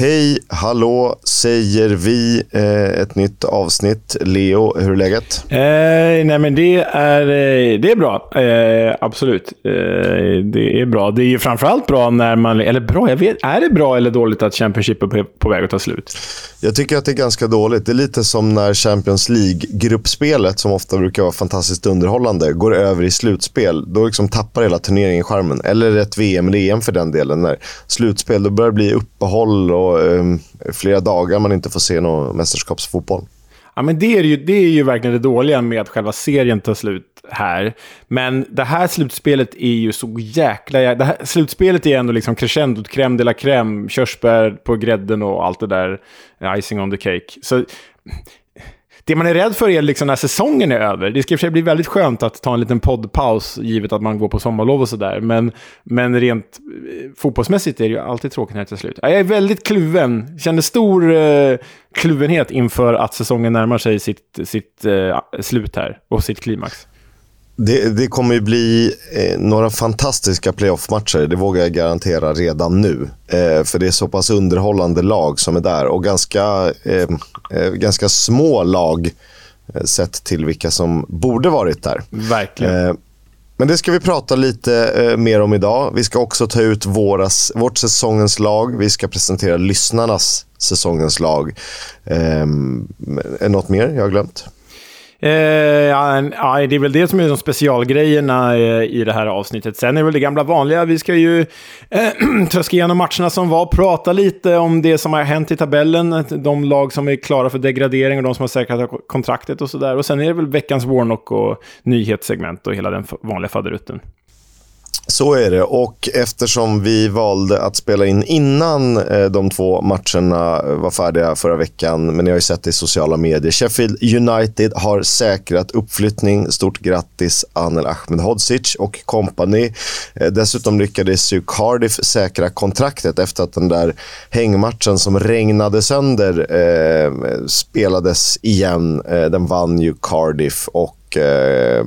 Hej, hallå, säger vi. Eh, ett nytt avsnitt. Leo, hur är läget? Eh, nej, men det är, eh, det är bra. Eh, absolut. Eh, det är bra. Det är ju framförallt bra när man... Eller bra, jag vet. Är det bra eller dåligt att Championship är på väg att ta slut? Jag tycker att det är ganska dåligt. Det är lite som när Champions League-gruppspelet, som ofta brukar vara fantastiskt underhållande, går över i slutspel. Då liksom tappar hela turneringen skärmen. Eller ett VM eller EM för den delen. När slutspel, då börjar det bli uppehåll och eh, flera dagar man inte får se någon mästerskapsfotboll. Ja, men det är, ju, det är ju verkligen det dåliga med att själva serien tar slut här. Men det här slutspelet är ju så jäkla... Det här, slutspelet är ändå liksom crescendot, crème de la crème, körsbär på grädden och allt det där, icing on the cake. Så det man är rädd för är liksom när säsongen är över. Det ska i och för sig bli väldigt skönt att ta en liten poddpaus, givet att man går på sommarlov och sådär. Men, men rent eh, fotbollsmässigt är det ju alltid tråkigt när det tar slut. Jag är väldigt kluven, känner stor eh, kluvenhet inför att säsongen närmar sig sitt, sitt eh, slut här, och sitt klimax. Det, det, kommer ju bli eh, några fantastiska playoff-matcher, det vågar jag garantera redan nu. Eh, för det är så pass underhållande lag som är där och ganska, eh, eh ganska små lag eh, sett till vilka som borde varit där. Verkligen. Eh, men det ska vi prata lite mer om idag. Vi ska också ta ut våras, vårt säsongens lag. Vi ska presentera lyssnarnas säsongens lag. det något mer jag har glömt? Eh, ja, ja, det är väl det som är de specialgrejerna eh, i det här avsnittet. Sen är det väl det gamla vanliga. Vi ska ju eh, tröska igenom matcherna som var, prata lite om det som har hänt i tabellen, de lag som är klara för degradering och de som har säkrat kontraktet och sådär. Och sen är det väl veckans Warnock och nyhetssegment och hela den vanliga faderutten. Så är det och eftersom vi valde att spela in innan eh, de två matcherna var färdiga förra veckan, men ni har ju sett det i sociala medier. Sheffield United har säkrat uppflyttning. Stort grattis Anel Ahmedhodzic och kompani. Eh, dessutom lyckades ju Cardiff säkra kontraktet efter att den där hängmatchen som regnade sönder eh, spelades igen. Eh, den vann ju Cardiff och och eh,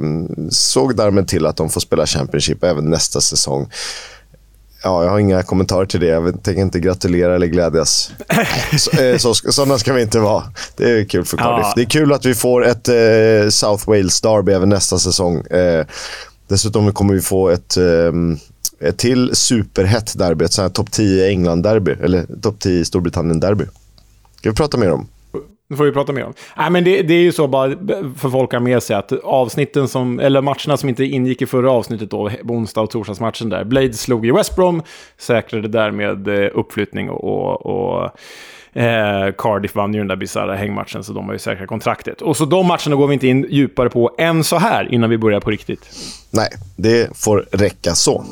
såg därmed till att de får spela Championship även nästa säsong. Ja, jag har inga kommentarer till det. Jag tänker inte gratulera eller glädjas. Så, eh, så, sådana ska vi inte vara. Det är kul för Cardiff. Ja. Det är kul att vi får ett eh, South Wales-derby även nästa säsong. Eh, dessutom kommer vi få ett, ett till superhett derby. Ett topp 10 England-derby. Eller topp 10 Storbritannien-derby. ska vi prata mer om. Det får vi prata mer om. Nej, men det, det, är ju så bara för folk att med sig att avsnitten som, eller matcherna som inte ingick i förra avsnittet då, onsdag och torsdagsmatchen där. Blade slog i West Brom, säkrade därmed eh, uppflyttning uppflyttning och, och eh, Cardiff vann ju den där bisarra hängmatchen, så de har ju säkrat kontraktet. Och så de matcherna går vi inte in djupare på än så här innan vi börjar på riktigt. Nej, det får räcka så.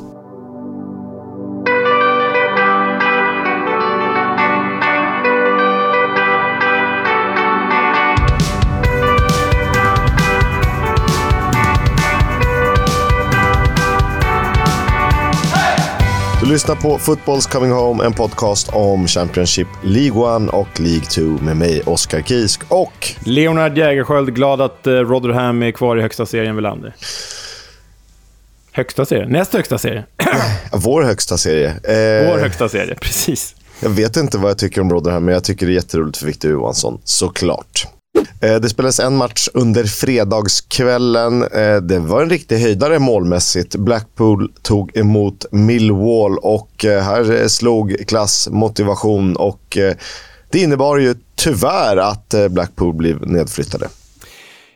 Lyssnar på Football's Coming Home, en podcast om Championship League 1 och League 2 med mig, Oskar Kisk och... Leonard Jägerskiöld, glad att uh, Rotherham är kvar i högsta serien, Welander. Högsta serien? Näst högsta serien? Vår högsta serie. Eh... Vår högsta serie, precis. Jag vet inte vad jag tycker om Rotherham, men jag tycker det är jätteroligt för Victor Johansson, såklart. Eh, det spelades en match under fredagskvällen. Eh, det var en riktig höjdare målmässigt. Blackpool tog emot Millwall och eh, här slog klass, motivation och det innebar ju tyvärr att Blackpool blev nedflyttade.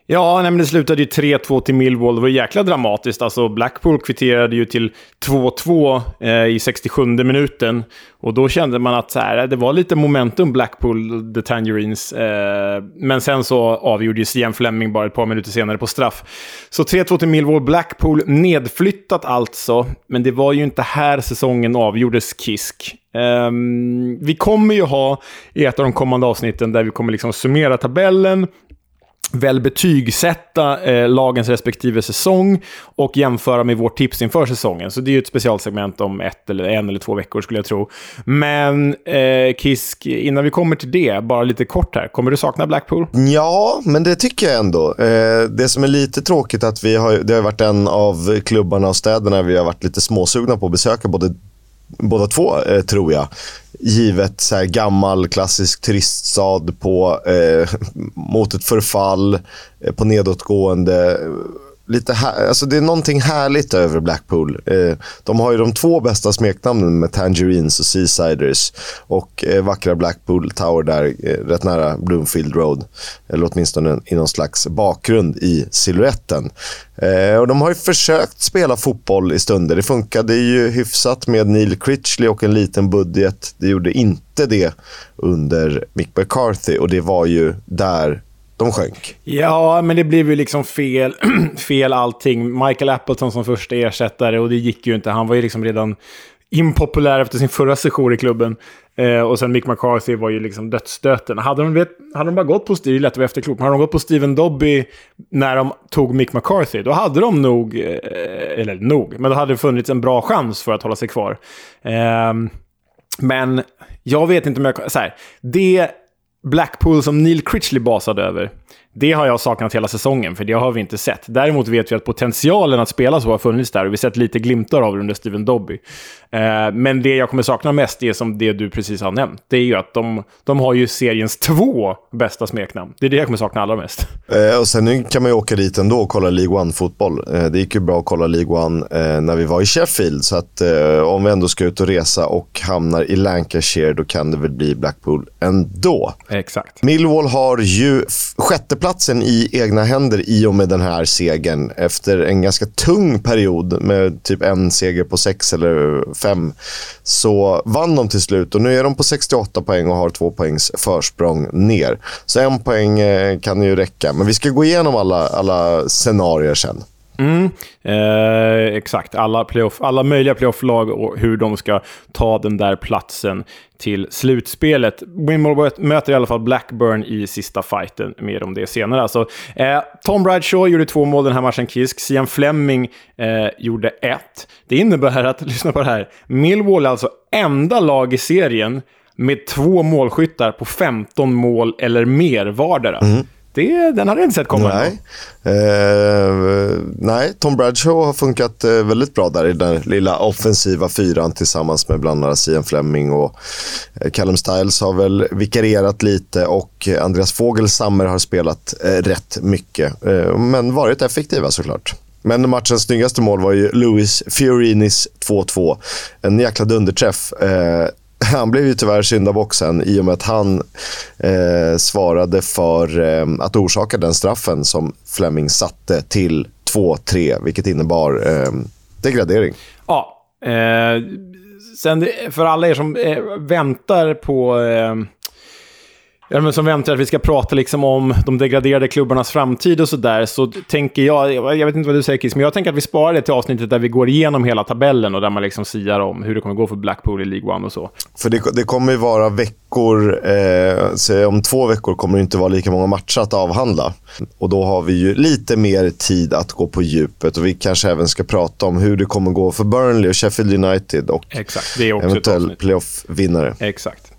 Ja, nej, men det slutade ju 3-2 till Millwall. Det var jäkla dramatiskt. Alltså Blackpool kvitterade ju till 2-2 eh, i 67 minuten. Och då kände man att så här, eh, det var lite momentum Blackpool, the Tangerines. Eh, men sen så avgjordes Ian Fleming bara ett par minuter senare på straff. Så 3-2 till Millwall. Blackpool nedflyttat alltså. Men det var ju inte här säsongen avgjordes Kisk. Um, vi kommer ju ha i ett av de kommande avsnitten där vi kommer liksom summera tabellen, väl betygsätta eh, lagens respektive säsong och jämföra med vårt tips inför säsongen. Så det är ju ett specialsegment om ett eller en eller två veckor skulle jag tro. Men eh, Kisk, innan vi kommer till det, bara lite kort här. Kommer du sakna Blackpool? Ja, men det tycker jag ändå. Eh, det som är lite tråkigt är att vi har, det har varit en av klubbarna och städerna vi har varit lite småsugna på att besöka både båda två, eh, tror jag, givet så här gammal klassisk turiststad på, eh, mot ett förfall, eh, på nedåtgående lite här, alltså det är någonting härligt över Blackpool. Eh, de har ju de två bästa smeknamnen med Tangerines och Seasiders. Och eh, vackra Blackpool Tower där, eh, rätt nära Bloomfield Road. Eller åtminstone i någon slags bakgrund i siluetten. Eh, och de har ju försökt spela fotboll i stunder. Det funkade ju hyfsat med Neil Critchley och en liten budget. Det gjorde inte det under Mick McCarthy och det var ju där de sjönk. Ja, men det blev ju liksom fel, fel allting. Michael Appleton som första ersättare och det gick ju inte. Han var ju liksom redan impopulär efter sin förra session i klubben. Eh, och sen Mick McCarthy var ju liksom dödsstöten. Hade de, vet, hade de bara gått på, det är lätt att hade de gått på Steven Dobby när de tog Mick McCarthy, då hade de nog, eh, eller nog, men då hade det funnits en bra chans för att hålla sig kvar. Eh, men jag vet inte om jag... Så här, det Blackpool som Neil Critchley basade över, det har jag saknat hela säsongen, för det har vi inte sett. Däremot vet vi att potentialen att spela så har funnits där och vi har sett lite glimtar av det under Steven Dobby. Eh, men det jag kommer sakna mest är som det du precis har nämnt. Det är ju att de, de har ju seriens två bästa smeknamn. Det är det jag kommer sakna allra mest. Eh, och sen kan man ju åka dit ändå och kolla League One-fotboll. Eh, det gick ju bra att kolla League One eh, när vi var i Sheffield. Så att eh, om vi ändå ska ut och resa och hamnar i Lancashire, då kan det väl bli Blackpool ändå. Exakt. Millwall har ju Platsen i egna händer i och med den här segern. Efter en ganska tung period med typ en seger på sex eller fem så vann de till slut och nu är de på 68 poäng och har två poängs försprång ner. Så en poäng eh, kan ju räcka. Men vi ska gå igenom alla, alla scenarier sen. Mm, eh, exakt. Alla, playoff, alla möjliga playoff-lag och hur de ska ta den där platsen till slutspelet. Wimbledon möter i alla fall Blackburn i sista fighten. Mer om det senare. Alltså, eh, Tom Bradshaw gjorde två mål den här matchen, Kisk. Sian Fleming eh, gjorde ett. Det innebär att, lyssna på det här, Millwall är alltså enda lag i serien med två målskyttar på 15 mål eller mer vardera. Mm. Det, den hade jag inte sett komma. Nej. Eh, nej, Tom Bradshaw har funkat eh, väldigt bra där i den lilla offensiva fyran tillsammans med bland annat Sian Fleming och eh, Callum Styles har väl vikarierat lite och Andreas Fogelsammer har spelat eh, rätt mycket. Eh, men varit effektiva såklart. Men matchens snyggaste mål var ju Louis Fiorinis 2-2. En jäkla dunderträff. Eh, han blev ju tyvärr syndabocken i och med att han eh, svarade för eh, att orsaka den straffen som Fleming satte till 2-3, vilket innebar eh, degradering. Ja. Eh, sen för alla er som eh, väntar på eh, Ja, men som väntar att vi ska prata liksom om de degraderade klubbarnas framtid och sådär, så tänker jag, jag vet inte vad du säger Chris, men jag tänker att vi sparar det till avsnittet där vi går igenom hela tabellen och där man liksom siar om hur det kommer gå för Blackpool i League One och så. För det, det kommer ju vara veckor, eh, så om två veckor kommer det inte vara lika många matcher att avhandla. Och då har vi ju lite mer tid att gå på djupet och vi kanske även ska prata om hur det kommer gå för Burnley och Sheffield United och Exakt, eventuell playoff-vinnare. Exakt.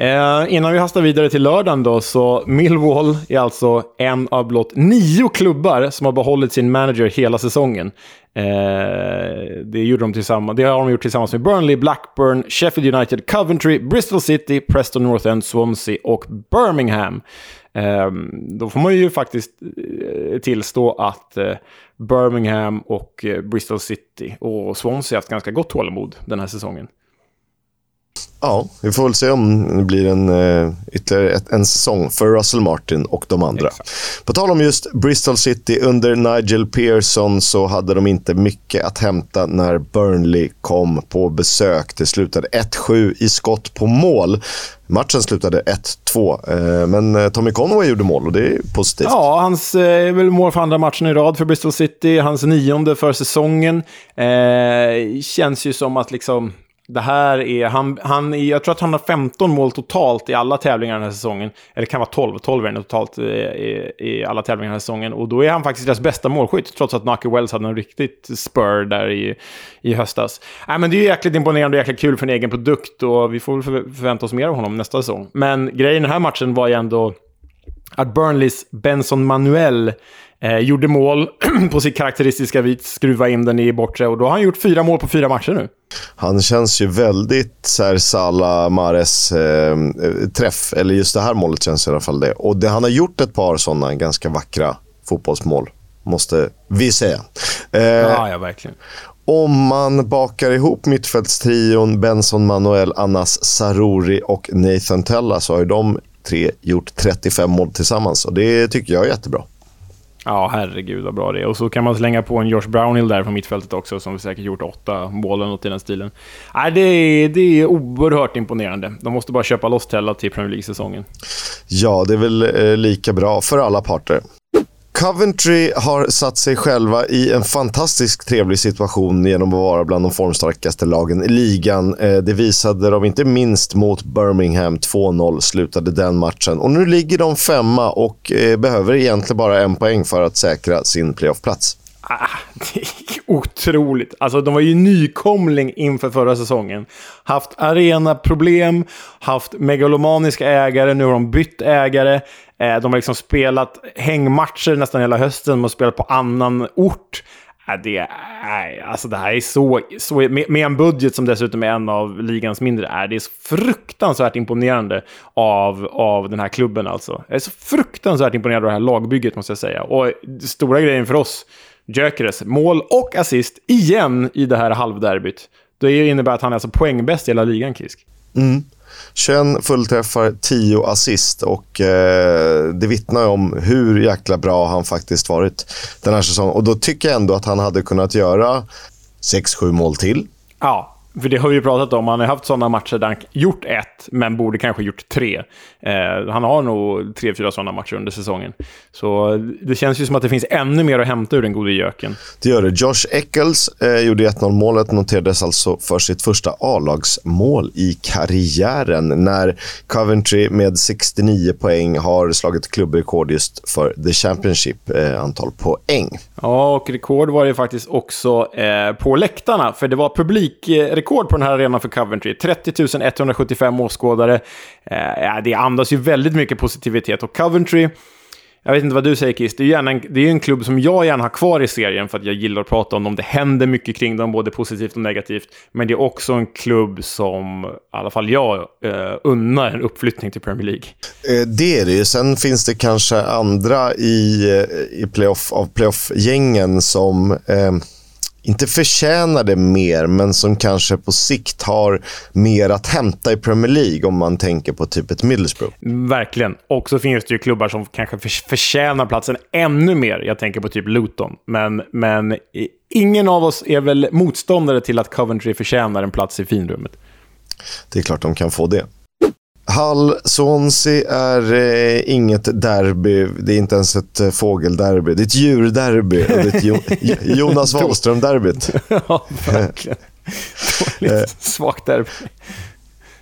Eh, innan vi hastar vidare till lördagen då, så Millwall är alltså en av blott nio klubbar som har behållit sin manager hela säsongen. Eh, det, gjorde de tillsammans, det har de gjort tillsammans med Burnley, Blackburn, Sheffield United, Coventry, Bristol City, Preston North End, Swansea och Birmingham. Eh, då får man ju faktiskt eh, tillstå att eh, Birmingham och eh, Bristol City och Swansea har haft ganska gott tålamod den här säsongen. Ja, vi får väl se om det blir en, uh, ytterligare ett, en säsong för Russell Martin och de andra. Exakt. På tal om just Bristol City, under Nigel Pearson så hade de inte mycket att hämta när Burnley kom på besök. Det slutade 1-7 i skott på mål. Matchen slutade 1-2, uh, men uh, Tommy Conway gjorde mål och det är positivt. Ja, hans eh, väl mål för andra matchen i rad för Bristol City, hans nionde för säsongen. Eh, känns ju som att liksom det här är, han, han, jag tror att han har 15 mål totalt i alla tävlingar den här säsongen. Eller det kan vara 12, 12 är det totalt i, i, i, alla tävlingar den här säsongen. Och då är han faktiskt deras bästa målskytt, trots att Naki Wells hade en riktigt spur där i, i höstas. Äh, men det är jäkligt imponerande och jäkligt kul för en egen produkt och vi får väl förvänta oss mer av honom nästa säsong. Men grejen i den här matchen var ju ändå att Burnleys Benson Manuel eh, gjorde mål på sitt karaktäristiska vis, skruva in den i bortre och då har han gjort fyra mål på fyra matcher nu. Han känns ju väldigt så här, Salah Mares eh, träff, eller just det här målet känns i alla fall det. Och det, han har gjort ett par sådana ganska vackra fotbollsmål, måste vi säga. Eh, ja, ja, verkligen. Om man bakar ihop mittfältstrion Benson Manuel, Anas Saruri och Nathan Tella så har ju de tre gjort 35 mål tillsammans och det tycker jag är jättebra. Ja, herregud vad bra det är. Och så kan man slänga på en Josh Brownhill där från mittfältet också, som säkert gjort åtta mål eller något i den stilen. Nej, det är, det är oerhört imponerande. De måste bara köpa loss Tella till Premier League-säsongen. Ja, det är väl eh, lika bra för alla parter. Coventry har satt sig själva i en fantastiskt trevlig situation genom att vara bland de formstarkaste lagen i ligan. Eh, det visade de inte minst mot Birmingham. 2-0 slutade den matchen. Och nu ligger de femma och eh, behöver egentligen bara en poäng för att säkra sin playoffplats. Ah, det otroligt. Alltså, de var ju nykomling inför förra säsongen. Haft arenaproblem, haft megalomaniska ägare, nu har de bytt ägare. Eh, de har liksom spelat hängmatcher nästan hela hösten de har spelat på annan ort. Eh, det, är, alltså det här är så... så med, med en budget som dessutom är en av ligans mindre, är det är så fruktansvärt imponerande av, av den här klubben. Alltså. Jag är så fruktansvärt imponerad av det här lagbygget, måste jag säga. Och stora grejen för oss Gyökeres mål och assist igen i det här halvderbyt. Det innebär att han är alltså poängbäst i hela ligan, Kisk. Mm. 21 fullträffar, 10 assist och eh, det vittnar om hur jäkla bra han faktiskt varit den här säsongen. Och då tycker jag ändå att han hade kunnat göra 6-7 mål till. Ja, för det har vi ju pratat om. Han har haft sådana matcher där han gjort ett, men borde kanske gjort tre. Eh, han har nog tre, fyra sådana matcher under säsongen. Så det känns ju som att det finns ännu mer att hämta ur den gode göken. Det gör det. Josh Eccles eh, gjorde 1-0-målet, noterades alltså för sitt första A-lagsmål i karriären när Coventry med 69 poäng har slagit klubbrekord just för The Championship, eh, antal poäng. Ja, och rekord var det faktiskt också eh, på läktarna, för det var publikrekord på den här arenan för Coventry. 30 175 åskådare. Eh, det andas ju väldigt mycket positivitet och Coventry jag vet inte vad du säger Kiss, det är ju en, det är en klubb som jag gärna har kvar i serien för att jag gillar att prata om dem. Det händer mycket kring dem, både positivt och negativt. Men det är också en klubb som, i alla fall jag, eh, unnar en uppflyttning till Premier League. Eh, det är det ju. Sen finns det kanske andra i, eh, i playoff, av playoff-gängen som eh inte förtjänar det mer, men som kanske på sikt har mer att hämta i Premier League om man tänker på typ ett Middlesbrough. Verkligen. Och så finns det ju klubbar som kanske förtjänar platsen ännu mer. Jag tänker på typ Luton. Men, men ingen av oss är väl motståndare till att Coventry förtjänar en plats i finrummet. Det är klart de kan få det. Hull Swansea är eh, inget derby. Det är inte ens ett eh, fågelderby. Det är ett djurderby. det är jo Jonas Wahlström-derbyt. ja, verkligen. Dåligt svagt derby.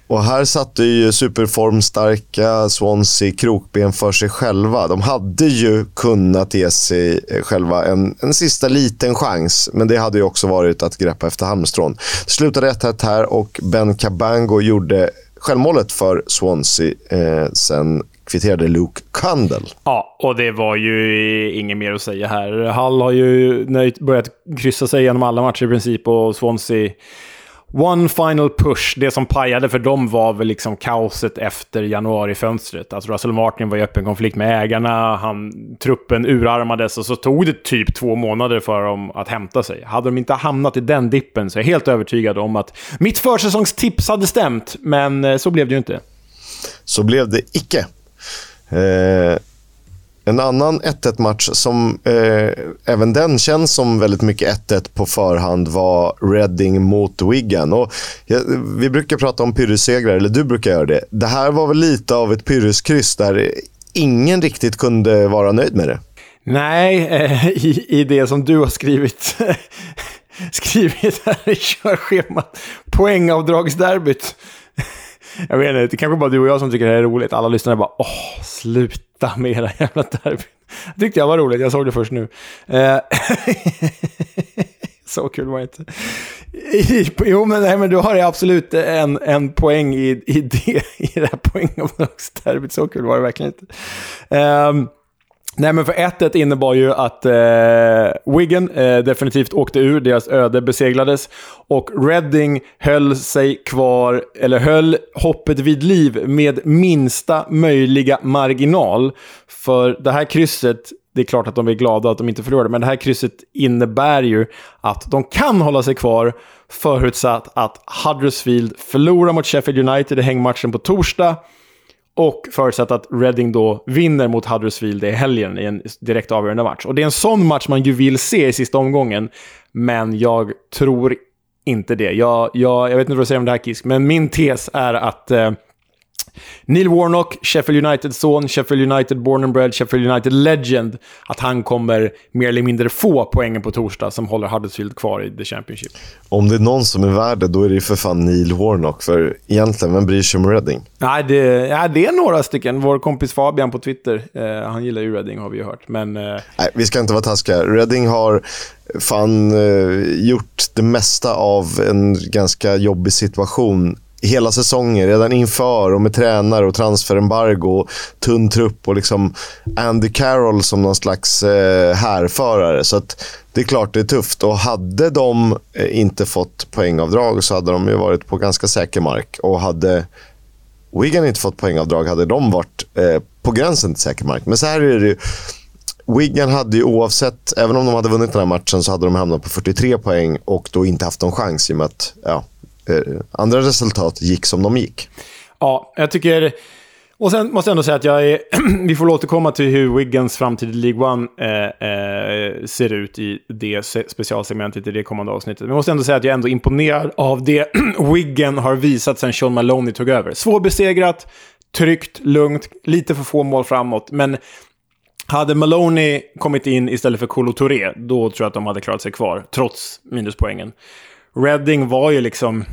Och här satte ju superformstarka Swansea krokben för sig själva. De hade ju kunnat ge sig själva en, en sista liten chans, men det hade ju också varit att greppa efter halmstrån. Det slutade 1-1 här och Ben Cabango gjorde självmålet för Swansea. Eh, sen kvitterade Luke Kundell. Ja, och det var ju inget mer att säga här. Hall har ju nöjt, börjat kryssa sig genom alla matcher i princip och Swansea One final push. Det som pajade för dem var väl liksom kaoset efter januarifönstret. Alltså Russell Martin var i öppen konflikt med ägarna, han, truppen urarmades och så tog det typ två månader för dem att hämta sig. Hade de inte hamnat i den dippen så är jag helt övertygad om att mitt försäsongstips hade stämt, men eh, så blev det ju inte. Så blev det icke. Eh, en annan 1-1 match som eh, även den känns som väldigt mycket 1-1 på förhand var Reading mot Wigan. Och, ja, vi brukar prata om pyrrhussegrar, eller du brukar göra det. Det här var väl lite av ett pyrrhuskryss där ingen riktigt kunde vara nöjd med det. Nej, eh, i, i det som du har skrivit, skrivit här i körschemat. Poängavdragsderbyt. Jag vet inte, det är kanske bara du och jag som tycker det här är roligt. Alla lyssnare bara åh, sluta med era jävla derbyn. Det tyckte jag var roligt, jag såg det först nu. Eh, så kul var det inte. jo, men, nej, men du har absolut en, en poäng i, i, det, i det här poängomgångsderbyt. Så kul var det verkligen inte. Um, Nej, men för 1-1 innebar ju att eh, Wigan eh, definitivt åkte ur, deras öde beseglades. Och Reading höll sig kvar, eller höll hoppet vid liv med minsta möjliga marginal. För det här krysset, det är klart att de är glada att de inte förlorade, men det här krysset innebär ju att de kan hålla sig kvar förutsatt att Huddersfield förlorar mot Sheffield United i hängmatchen på torsdag och förutsatt att Reading då vinner mot Huddersfield i helgen i en direkt avgörande match. Och det är en sån match man ju vill se i sista omgången. Men jag tror inte det. Jag, jag, jag vet inte vad du säger om det här Kisk, men min tes är att eh, Neil Warnock, Sheffield Uniteds son, Sheffield United born and bred, Sheffield United legend, att han kommer mer eller mindre få poängen på torsdag som håller Huddersfield kvar i The Championship. Om det är någon som är värd det, då är det ju för fan Neil Warnock. För egentligen, vem bryr sig om Reading? Nej, det, ja, det är några stycken. Vår kompis Fabian på Twitter, eh, han gillar ju Reading har vi ju hört. Men, eh... Nej, vi ska inte vara taskiga. Reading har fan eh, gjort det mesta av en ganska jobbig situation hela säsongen, redan inför och med tränare och transferembargo, tunn trupp och liksom Andy Carroll som någon slags eh, härförare. Så att det är klart det är tufft och hade de eh, inte fått poängavdrag så hade de ju varit på ganska säker mark. Och hade Wigan inte fått poängavdrag hade de varit eh, på gränsen till säker mark. Men så här är det ju. Wigan hade ju oavsett, även om de hade vunnit den här matchen så hade de hamnat på 43 poäng och då inte haft någon chans i och med att ja, Eh, andra resultat gick som de gick. Ja, jag tycker... Och sen måste jag ändå säga att jag är, vi får återkomma till hur Wiggins framtid i League One eh, eh, ser ut i det specialsegmentet i det kommande avsnittet. Men jag måste ändå säga att jag är ändå imponerad av det Wiggen har visat sen Sean Maloney tog över. Svårbesegrat, tryggt, lugnt, lite för få mål framåt. Men hade Maloney kommit in istället för Kolo Touré, då tror jag att de hade klarat sig kvar, trots minuspoängen. Reading var ju liksom...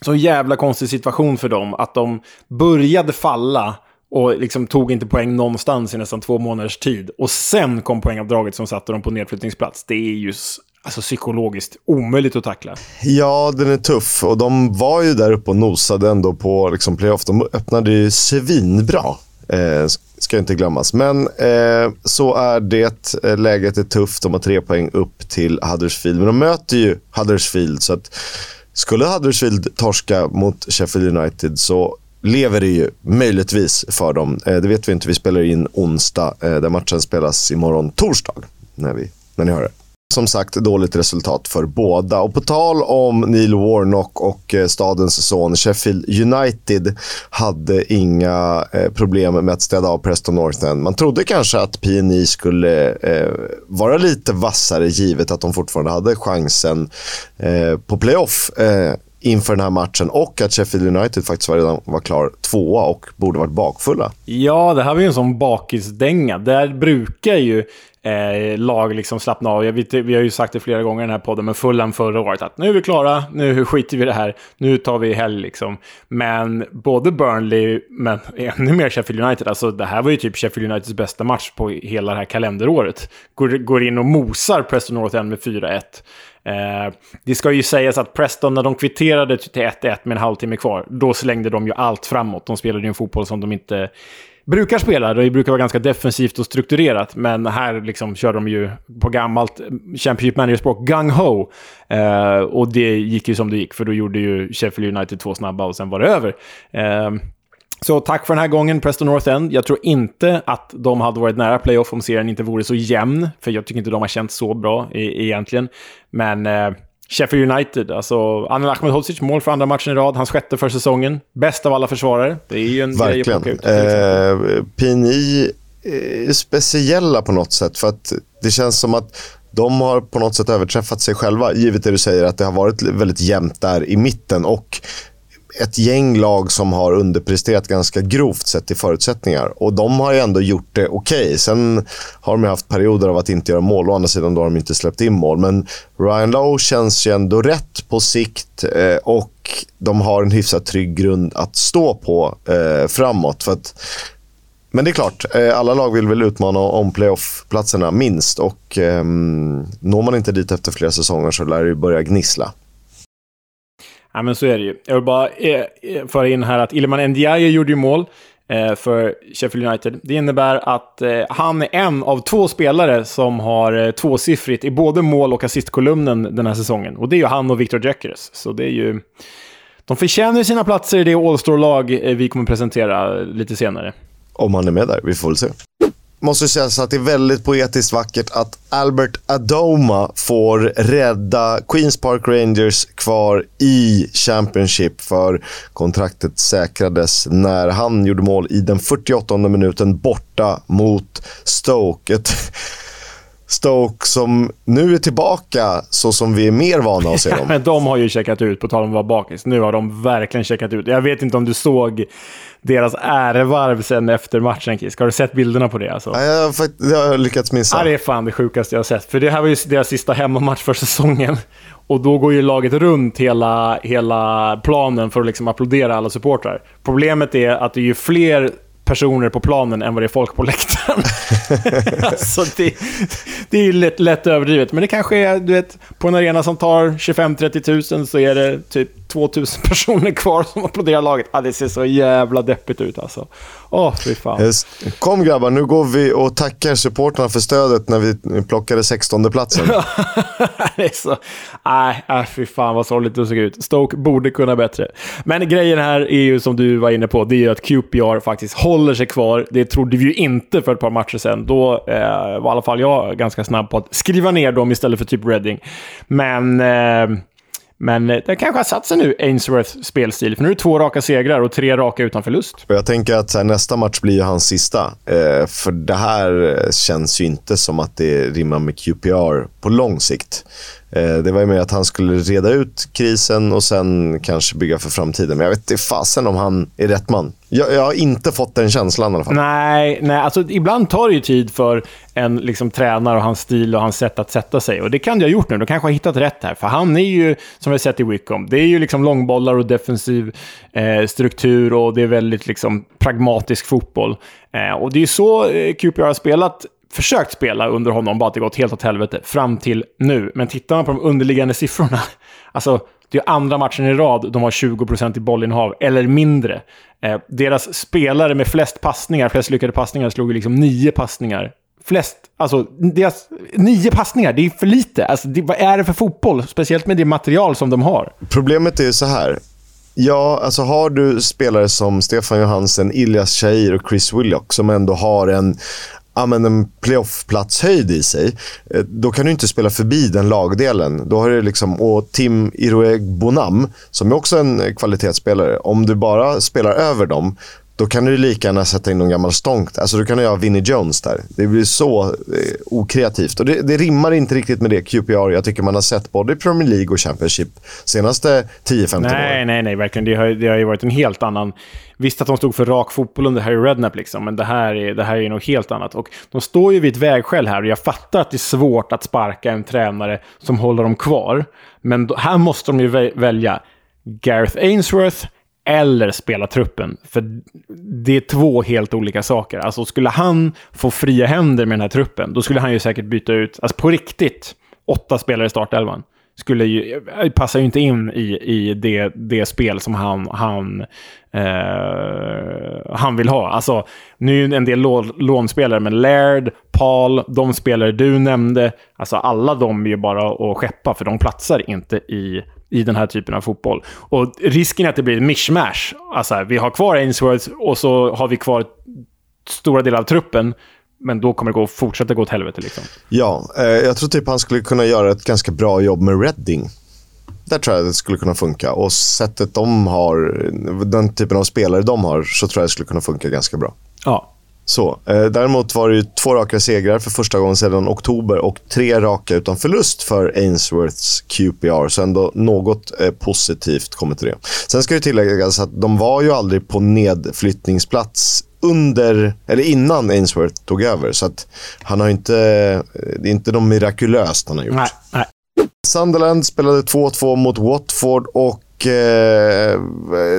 Så jävla konstig situation för dem. Att de började falla och liksom tog inte poäng någonstans i nästan två månaders tid. Och sen kom poängavdraget som satte dem på nedflyttningsplats. Det är ju alltså, psykologiskt omöjligt att tackla. Ja, den är tuff. Och de var ju där uppe och nosade ändå på liksom, playoff. De öppnade ju svinbra. Eh, ska inte glömmas. Men eh, så är det. Eh, läget är tufft. De har tre poäng upp till Huddersfield. Men de möter ju Huddersfield. Så att skulle Huddersfield torska mot Sheffield United så lever det ju möjligtvis för dem. Eh, det vet vi inte. Vi spelar in onsdag. Eh, där matchen spelas imorgon torsdag. När, vi, när ni hör det som sagt dåligt resultat för båda. Och på tal om Neil Warnock och eh, stadens son, Sheffield United hade inga eh, problem med att städa av Preston North End. Man trodde kanske att PNI skulle eh, vara lite vassare givet att de fortfarande hade chansen på playoff inför den här matchen och att Sheffield United faktiskt redan var klar tvåa och borde varit bakfulla. Ja, det här var ju en sån bakisdänga. Där brukar ju eh, lag liksom slappna av. Jag vet, vi har ju sagt det flera gånger i den här podden men Fulham förra året, att nu är vi klara, nu skiter vi i det här, nu tar vi helg liksom. Men både Burnley, men ännu mer Sheffield United, alltså det här var ju typ Sheffield Uniteds bästa match på hela det här kalenderåret. Går, går in och mosar Preston North End med 4-1. Eh, det ska ju sägas att Preston, när de kvitterade till 1-1 med en halvtimme kvar, då slängde de ju allt framåt. De spelade ju en fotboll som de inte brukar spela. Det brukar vara ganska defensivt och strukturerat, men här liksom kör de ju på gammalt eh, Championship Manager-språk, gung-ho. Eh, och det gick ju som det gick, för då gjorde ju Sheffield United två snabba och sen var det över. Eh, så tack för den här gången, Preston North End. Jag tror inte att de hade varit nära playoff om serien inte vore så jämn, för jag tycker inte de har känt så bra e egentligen. Men eh, Sheffield United, alltså Anel Ahmedhodzic, mål för andra matchen i rad, hans sjätte för säsongen. Bäst av alla försvarare. Det är ju en Verkligen. grej att plocka ut. Liksom- eh, PNI eh, är speciella på något sätt, för att det känns som att de har på något sätt överträffat sig själva, givet det du säger att det har varit väldigt jämnt där i mitten. Och ett gäng lag som har underpresterat ganska grovt sett till förutsättningar. Och de har ju ändå gjort det okej. Okay. Sen har de haft perioder av att inte göra mål. Å andra sidan då har de inte släppt in mål. Men Ryan Lowe känns ju ändå rätt på sikt eh, och de har en hyfsat trygg grund att stå på eh, framåt. För att, men det är klart, eh, alla lag vill väl utmana om playoff-platserna minst. Och eh, når man inte dit efter flera säsonger så lär det börja gnissla. Ja, men så är det ju. Jag vill bara eh, eh föra in här att Ilman Ndiaye gjorde ju mål eh, för Sheffield United. Det innebär att eh, han är en av två spelare som har eh, tvåsiffrigt i både mål och assistkolumnen den här säsongen. Och det är ju han och Victor Gyökeres. Så det är ju... De förtjänar ju sina platser i det All-Star-lag eh, vi kommer presentera lite senare. Om han är med där, vi får väl se måste säga så att det är väldigt poetiskt vackert att Albert Adoma får rädda Queens Park Rangers kvar i Championship för kontraktet säkrades när han gjorde mål i den 48 minuten borta mot Stoke. Ett Stoke som nu är tillbaka så som vi är mer vana att se dem. men de har ju checkat ut, på tal om att vara bakis. Nu har de verkligen checkat ut. Jag vet inte om du såg deras ärevarv sen efter matchen, Kisk. Har du sett bilderna på det? Alltså? Ja, jag, har jag lyckats missa. Ja, det är fan det sjukaste jag har sett. För det här var ju deras sista hemmamatch för säsongen. Och då går ju laget runt hela, hela planen för att liksom applådera alla supportrar. Problemet är att det är ju fler personer på planen än vad det är folk på läktaren. alltså det, det är ju lätt, lätt överdrivet, men det kanske är, du vet, på en arena som tar 25-30 000 så är det typ 2000 personer kvar som applåderar laget. Ah, det ser så jävla deppigt ut alltså. Åh, oh, fy fan. Kom grabbar, nu går vi och tackar supporterna för stödet när vi plockade 16 platsen. det är så... Nej, äh, fy fan vad sorgligt det såg ut. Stoke borde kunna bättre. Men grejen här är ju som du var inne på, det är ju att QPR faktiskt håller sig kvar. Det trodde vi ju inte för ett par matcher sedan. Då eh, var i alla fall jag ganska snabb på att skriva ner dem istället för typ Reading. Men... Eh, men eh, den det kanske har satt sig nu, Ainsworths spelstil. För nu är det två raka segrar och tre raka utan förlust. Jag tänker att här, nästa match blir ju hans sista. Eh, för det här eh, känns ju inte som att det rimmar med QPR på lång sikt. Eh, det var ju med att han skulle reda ut krisen och sen kanske bygga för framtiden. Men jag vet inte fasen om han är rätt man. Jag, jag, har inte fått den känslan i alla fall. Nej, nej alltså, ibland tar det ju tid för en liksom, tränare och hans stil och hans sätt att sätta sig. Och det kan jag ha gjort nu. Då kanske har hittat rätt här. För han är ju, som vi har sett i Wickham, det är ju liksom långbollar och defensiv eh, struktur och det är väldigt liksom, pragmatisk fotboll. Eh, och det är ju så eh, QPR har spelat försökt spela under honom, bara att det gått helt åt helvete fram till nu. Men tittar man på de underliggande siffrorna, alltså det är andra matchen i rad de har 20% i bollinnehav, eller mindre. Eh, deras spelare med flest passningar, flest lyckade passningar, slog ju liksom nio passningar. Flest, alltså deras nio passningar, det är för lite. Alltså, det, vad är det för fotboll? Speciellt med det material som de har. Problemet är ju så här. Ja, alltså har du spelare som Stefan Johansen, Ilias Shahir och Chris Willock som ändå har en ja, men en playoff-platshöjd i sig, eh, då kan du inte spela förbi den lagdelen. Då har du liksom, och Tim Iroeg Bonam, som är också en kvalitetsspelare, om du bara spelar över dem, då kan du lika gärna sätta in någon gammal stånk. Alltså du kan göra Vinnie Jones där. Det blir så eh, okreativt. Och det, det, rimmar inte riktigt med det QPR jag tycker man har sett både i Premier League och Championship senaste 10-15 åren. Nej, nej, nej, verkligen. Det har, det har ju varit en helt annan... Visst att de stod för rak fotboll under Harry Redknapp, liksom, men det här, är, det här är något helt annat. Och de står ju vid ett vägskäl här och jag fattar att det är svårt att sparka en tränare som håller dem kvar. Men då, här måste de ju välja Gareth Ainsworth eller spela truppen. För det är två helt olika saker. Alltså skulle han få fria händer med den här truppen, då skulle han ju säkert byta ut, alltså på riktigt, åtta spelare i startelvan. Skulle ju, passar ju inte in i, i det, det spel som han, han, eh, han vill ha. Alltså, nu är det en del lånspelare, men Laird, Paul, de spelare du nämnde, alltså alla de är ju bara att skeppa, för de platsar inte i i den här typen av fotboll. Och risken är att det blir ett mishmash. Alltså, vi har kvar Ainsworth och så har vi kvar stora delar av truppen. Men då kommer det gå, fortsätta gå åt helvete. Liksom. Ja, eh, jag tror typ han skulle kunna göra ett ganska bra jobb med Redding. Där tror jag det skulle kunna funka. Och sättet de har, den typen av spelare de har, så tror jag det skulle kunna funka ganska bra. Ja, så, eh, däremot var det ju två raka segrar för första gången sedan oktober och tre raka utan förlust för Ainsworths QPR. Så ändå något eh, positivt kommer till det. Sen ska det tilläggas att de var ju aldrig på nedflyttningsplats under, eller innan Ainsworth tog över. Så att han har inte, det är inte något mirakulöst han har gjort. Nej, nej. Sunderland spelade 2-2 mot Watford och och eh,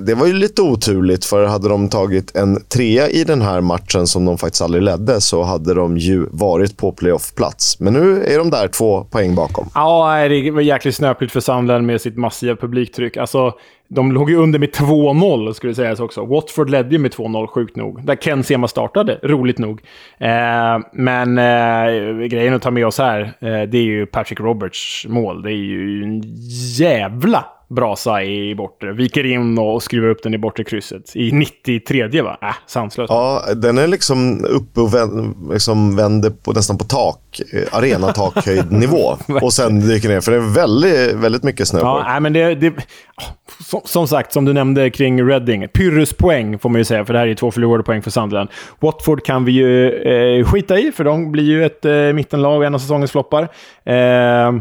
det var ju lite oturligt för hade de tagit en trea i den här matchen som de faktiskt aldrig ledde så hade de ju varit på playoff-plats. Men nu är de där två poäng bakom. Ja, det var jäkligt snöpligt för Sunderland med sitt massiva publiktryck. Alltså, de låg ju under med 2-0, skulle det sägas också. Watford ledde ju med 2-0, sjukt nog. Där Ken Sema startade, roligt nog. Eh, men eh, grejen att ta med oss här, eh, det är ju Patrick Roberts mål. Det är ju en jävla brasa i bortre. Viker in och skruvar upp den i bortre krysset. I 93 va? Äh, sanslöst. Ja, den är liksom uppe och vänd, liksom vänder på, nästan på tak, eh, arena takhöjdnivå. och sen dyker ner, för det är väldigt, väldigt mycket snö på ja, nej, men det, det som, som, sagt, som du nämnde kring Reading. Pyrrhuspoäng får man ju säga, för det här är två förlorade poäng för Sunderland. Watford kan vi ju eh, skita i, för de blir ju ett eh, mittenlag en av säsongens floppar. Eh,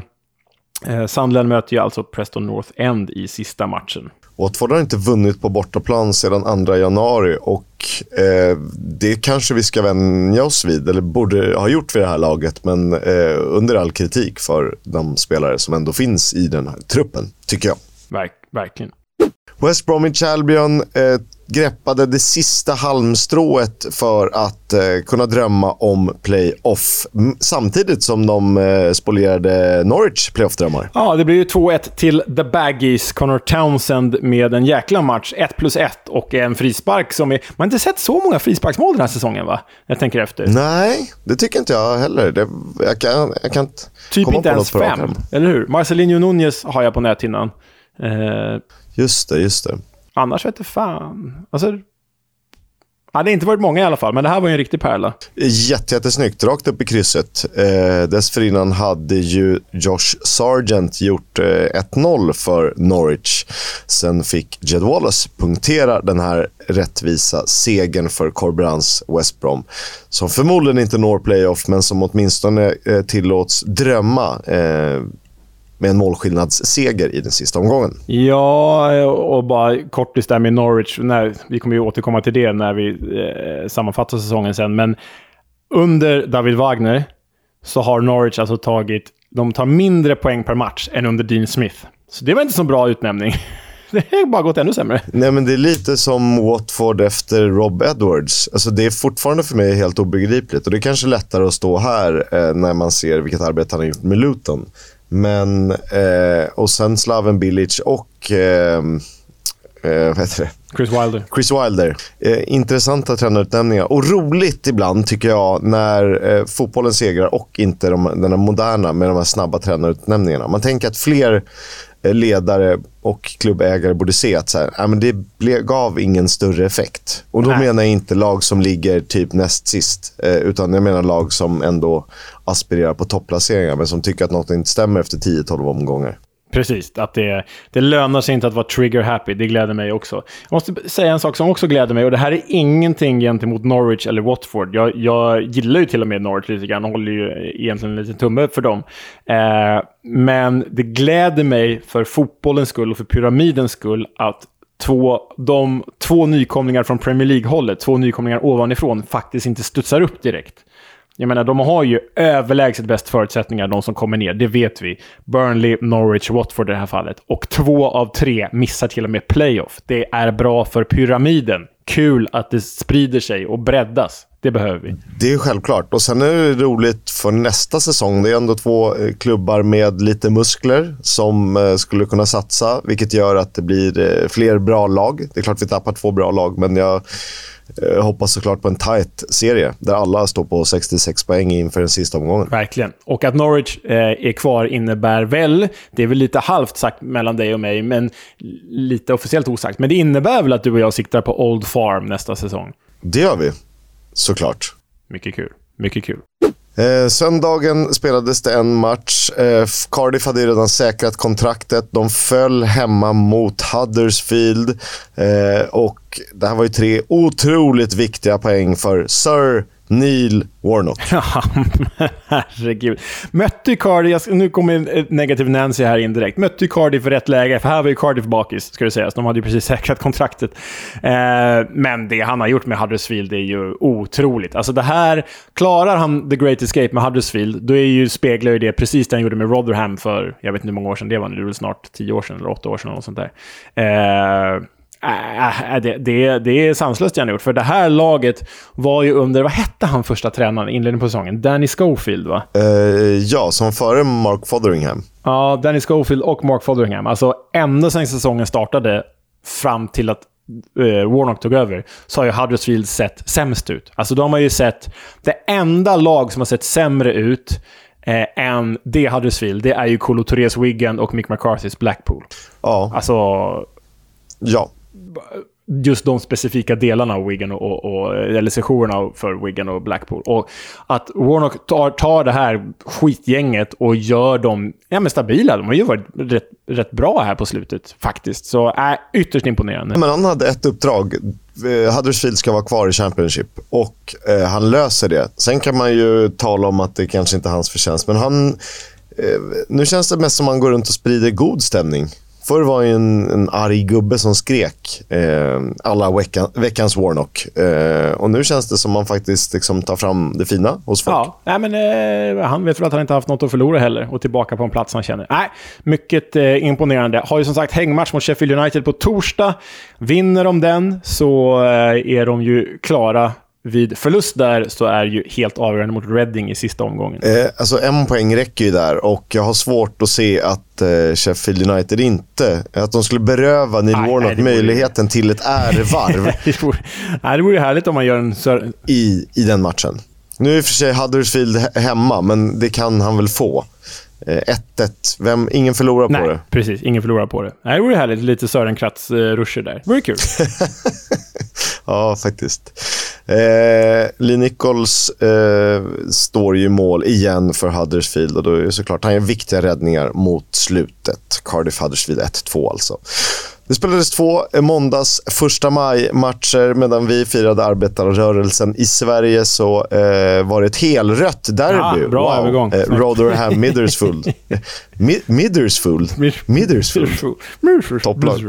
Eh, Sunderland möter ju alltså Preston North End i sista matchen. Watford har inte vunnit på bortaplan sedan 2 januari och eh, det kanske vi ska vänja oss vid, eller borde ha gjort vid det här laget, men eh, under all kritik för de spelare som ändå finns i den här truppen, tycker jag. Verk, verkligen. West Bromwich Albion eh, greppade det sista halmstrået för att eh, kunna drömma om playoff. Samtidigt som de eh, spolierade Norwich playoff-drömmar. Ja, det blir ju 2-1 till The Baggies. Connor Townsend med en jäkla match. 1 plus 1 och en frispark som är... Man har inte sett så många frisparksmål den här säsongen, va? Jag tänker efter. Nej, det tycker inte jag heller. Det, jag, kan, jag kan inte Typ komma inte på ens något fem, eller hur? Marcelinho Nunez har jag på näthinnan. Eh, just det, just det. Annars vet jag fan. Alltså, Ja, det har inte varit många i alla fall, men det här var ju en riktig pärla. Jätte, jättesnyggt, rakt upp i krysset. Eh, dessförinnan hade ju Josh Sargent gjort eh, 1-0 för Norwich. Sen fick Jed Wallace punktera den här rättvisa segern för Corberans West Brom. Som förmodligen inte når playoff, men som åtminstone eh, tillåts drömma. Eh, med en målskillnadsseger i den sista omgången. Ja, och bara kortis där med Norwich. När, vi kommer ju återkomma till det när vi eh, sammanfattar säsongen sen. Men under David Wagner så har Norwich alltså tagit... De tar mindre poäng per match än under Dean Smith. Så det var inte så bra utnämning. Det har bara gått ännu sämre. Nej, men det är lite som Watford efter Rob Edwards. Alltså, det är fortfarande för mig helt obegripligt. Och Det är kanske lättare att stå här eh, när man ser vilket arbete han har gjort med Luton. Men, eh, och sen Slaven Bilic och... Eh, eh, vad heter det? Chris Wilder. Chris Wilder. Eh, intressanta tränarutnämningar. Och roligt ibland, tycker jag, när eh, fotbollen segrar och inte de, den moderna med de här snabba tränarutnämningarna. Man tänker att fler ledare och klubbägare borde se att så här, äh, men det gav ingen större effekt. Och Då Nej. menar jag inte lag som ligger typ näst sist, eh, utan jag menar lag som ändå aspirerar på topplaceringar men som tycker att något inte stämmer efter 10-12 omgångar. Precis, att det, det lönar sig inte att vara trigger-happy. Det gläder mig också. Jag måste säga en sak som också gläder mig, och det här är ingenting gentemot Norwich eller Watford. Jag, jag gillar ju till och med Norwich lite grann, och håller ju egentligen en liten tumme för dem. Eh, men det gläder mig för fotbollens skull och för pyramidens skull att två, de två nykomlingar från Premier League-hållet, två nykomlingar ovanifrån, faktiskt inte studsar upp direkt. Jag menar, de har ju överlägset bäst förutsättningar, de som kommer ner. Det vet vi. Burnley, Norwich, Watford i det här fallet. Och två av tre missar till och med playoff. Det är bra för pyramiden. Kul att det sprider sig och breddas. Det behöver vi. Det är självklart. Och Sen är det roligt för nästa säsong. Det är ändå två eh, klubbar med lite muskler som eh, skulle kunna satsa, vilket gör att det blir eh, fler bra lag. Det är klart vi tappar två bra lag, men jag hoppas såklart på en tight serie där alla står på 66 poäng inför den sista omgången. Verkligen. Och att Norwich eh, är kvar innebär väl, det är väl lite halvt sagt mellan dig och mig, men lite officiellt osagt, men det innebär väl att du och jag siktar på Old Farm nästa säsong? Det gör vi, såklart. Mycket kul. Mycket kul. Eh, söndagen spelades det en match. Eh, Cardiff hade redan säkrat kontraktet. De föll hemma mot Huddersfield. Eh, och det här var ju tre otroligt viktiga poäng för Sir Neil Warnock. Ja, herregud. Mötte ju Cardiff, nu kommer eh, negativ Nancy här indirekt, mötte ju Cardiff i rätt läge, för här var ju Cardiff bakis, ska det sägas. De hade ju precis säkrat kontraktet. Eh, men det han har gjort med Huddersfield är ju otroligt. Alltså det här, klarar han the great escape med Huddersfield, då är ju, speglar ju det precis det han gjorde med Rotherham för, jag vet inte hur många år sedan det var, det är väl snart tio år sedan, eller åtta år sedan, eller något sånt där. Eh, Äh, det, det, det är sanslöst han gjort, för det här laget var ju under, vad hette han första tränaren inledningen på säsongen? Danny Schofield va? Uh, ja, som före Mark Fotheringham. Ja, Danny Schofield och Mark Fotheringham. Alltså ända sedan säsongen startade fram till att uh, Warnock tog över, så har ju Huddersfield sett sämst ut. Alltså de har ju sett... Det enda lag som har sett sämre ut eh, än det Huddersfield, det är ju Colo Torres Wigan och Mick McCarthys Blackpool. Ja. Alltså... Ja just de specifika delarna av Wigan och, och, eller sessionerna för Wigan och Blackpool. Och att Warnock tar, tar det här skitgänget och gör dem ja, men stabila. De har ju varit rätt, rätt bra här på slutet faktiskt. Så äh, ytterst imponerande. Men han hade ett uppdrag. Eh, Huddersfield ska vara kvar i Championship och eh, han löser det. Sen kan man ju tala om att det kanske inte är hans förtjänst, men han... Eh, nu känns det mest som att han går runt och sprider god stämning. Förr var han en, en arg gubbe som skrek eh, alla veckan, veckans Warnock. Eh, och nu känns det som att man faktiskt liksom tar fram det fina hos folk. Ja, nej, men, eh, han vet väl att han inte haft något att förlora heller och tillbaka på en plats han känner. Nej, mycket eh, imponerande. Har ju som sagt hängmatch mot Sheffield United på torsdag. Vinner de den så eh, är de ju klara vid förlust där så är ju helt avgörande mot Reading i sista omgången. Eh, alltså en poäng räcker ju där och jag har svårt att se att eh, Sheffield United inte... Att de skulle beröva Neil nej, Warnock nej, möjligheten till ett ärevarv. det, vore, nej, det vore härligt om man gör en... I, I den matchen. Nu är i och för sig Huddersfield hemma, men det kan han väl få. 1-1. Eh, Vem, ingen förlorar Nej, på det. precis. Ingen förlorar på det. Nej, det vore härligt. Lite Sören Kratz-ruscher där. Det vore kul. ja, faktiskt. Eh, Lee Nichols eh, står ju mål igen för Huddersfield och då är det såklart han gör viktiga räddningar mot slutet. Cardiff Huddersfield 1-2 alltså. Det spelades två måndags första maj-matcher. Medan vi firade arbetarrörelsen i Sverige så eh, var det ett helrött derby. Ja, bra wow. övergång. Eh, Rotherham Middersfield. Mi Middersfield? Middersfield. Topplag.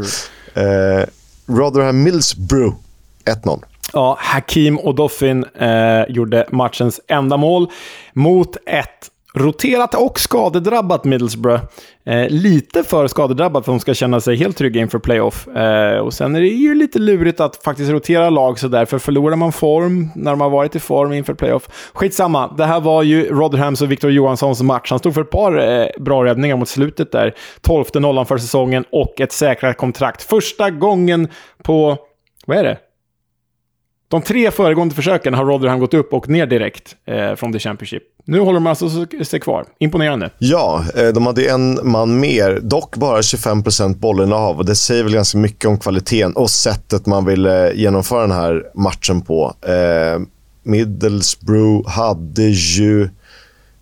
Eh, Rotherham Millsborough 1-0. Ja, Hakim Odoffin eh, gjorde matchens enda mål mot ett roterat och skadedrabbat Middlesbrough. Eh, lite för skadedrabbat för att de ska känna sig helt trygga inför playoff. Eh, och sen är det ju lite lurigt att faktiskt rotera lag sådär, för förlorar man form när de har varit i form inför playoff. Skitsamma, det här var ju Rotherhams och Victor Johanssons match. Han stod för ett par eh, bra räddningar mot slutet där. Tolfte nollan för säsongen och ett säkrat kontrakt. Första gången på, vad är det? De tre föregående försöken har Rotherham gått upp och ner direkt eh, från The Championship. Nu håller de alltså sig kvar. Imponerande. Ja, eh, de hade en man mer. Dock bara 25% bollinnehav. Och det säger väl ganska mycket om kvaliteten och sättet man ville eh, genomföra den här matchen på. Eh, Middlesbrough hade ju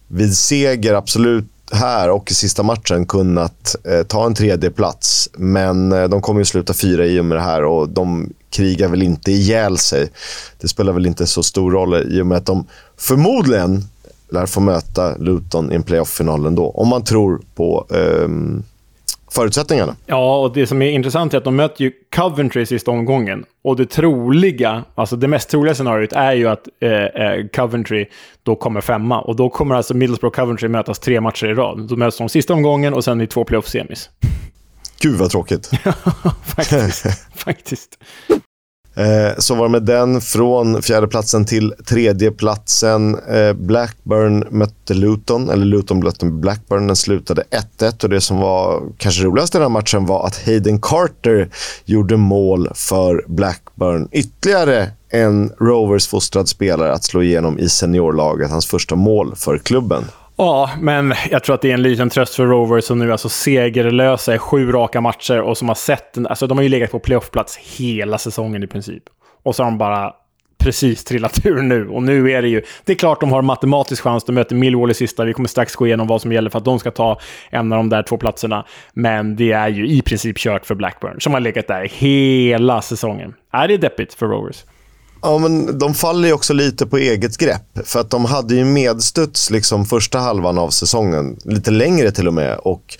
vid seger absolut här och i sista matchen kunnat eh, ta en tredje plats Men eh, de kommer ju sluta fyra i och med det här och de krigar väl inte ihjäl sig. Det spelar väl inte så stor roll i och med att de förmodligen lär få möta Luton i en playoff-final ändå. Om man tror på eh, förutsättningarna. Ja, och det som är intressant är att de möter ju Coventry i sista omgången. Och det troliga, alltså det mest troliga scenariot är ju att eh, eh, Coventry då kommer femma. Och då kommer alltså Middlesbrough Coventry mötas tre matcher i rad. Då möts de sista omgången och sen i två playoff-semis. Gud vad tråkigt. faktiskt. faktiskt. Eh, så var det med den. Från fjärdeplatsen till tredjeplatsen. Eh, Blackburn mötte Luton, eller Luton mötte Blackburn. Den slutade 1-1 och det som var kanske roligast i den här matchen var att Hayden Carter gjorde mål för Blackburn. Ytterligare en Rovers-fostrad spelare att slå igenom i seniorlaget. Hans första mål för klubben. Ja, men jag tror att det är en liten tröst för Rovers som nu är alltså segerlösa i sju raka matcher och som har sett... Alltså de har ju legat på playoffplats hela säsongen i princip. Och så har de bara precis trillat ur nu. Och nu är det ju... Det är klart de har matematisk chans. De möter Millwall i sista. Vi kommer strax gå igenom vad som gäller för att de ska ta en av de där två platserna. Men det är ju i princip kört för Blackburn, som har legat där hela säsongen. Är det deppigt för Rovers? Ja, men de faller ju också lite på eget grepp. För att de hade ju medstuds liksom första halvan av säsongen. Lite längre till och med. Och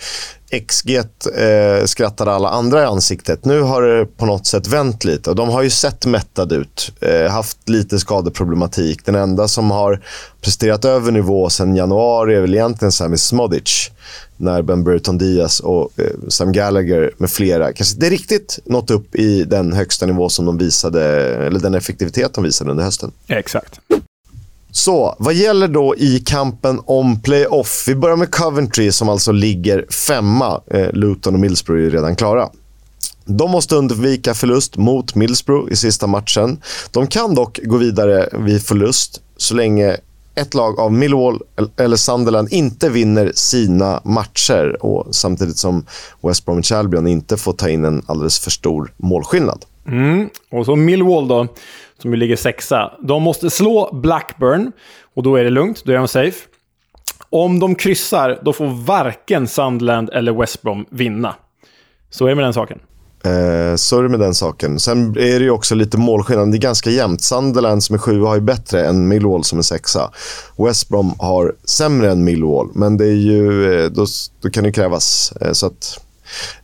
XG eh, skrattade alla andra i ansiktet. Nu har det på något sätt vänt lite. Och de har ju sett mättade ut. Eh, haft lite skadeproblematik. Den enda som har presterat över nivå sen januari är väl egentligen Sami Smodic. När Ben Burton Diaz och eh, Sam Gallagher med flera kanske inte riktigt nått upp i den högsta nivå som de visade, eller den effektivitet de visade under hösten. Exakt. Så, vad gäller då i kampen om playoff? Vi börjar med Coventry som alltså ligger femma. Eh, Luton och Middlesbrough är redan klara. De måste undvika förlust mot Middlesbrough i sista matchen. De kan dock gå vidare vid förlust så länge ett lag av Millwall eller Sunderland inte vinner sina matcher och samtidigt som West Bromwich Albion inte får ta in en alldeles för stor målskillnad. Mm. Och så Millwall då, som ju ligger sexa. De måste slå Blackburn och då är det lugnt, då är de safe. Om de kryssar, då får varken Sunderland eller West Brom vinna. Så är det med den saken. Eh, så är det med den saken. Sen är det ju också lite målskillnad. Det är ganska jämnt. Sunderland som är sjua har ju bättre än Millwall som är sexa. West Brom har sämre än Millwall, men det är ju, eh, då, då kan det krävas. Eh, så att,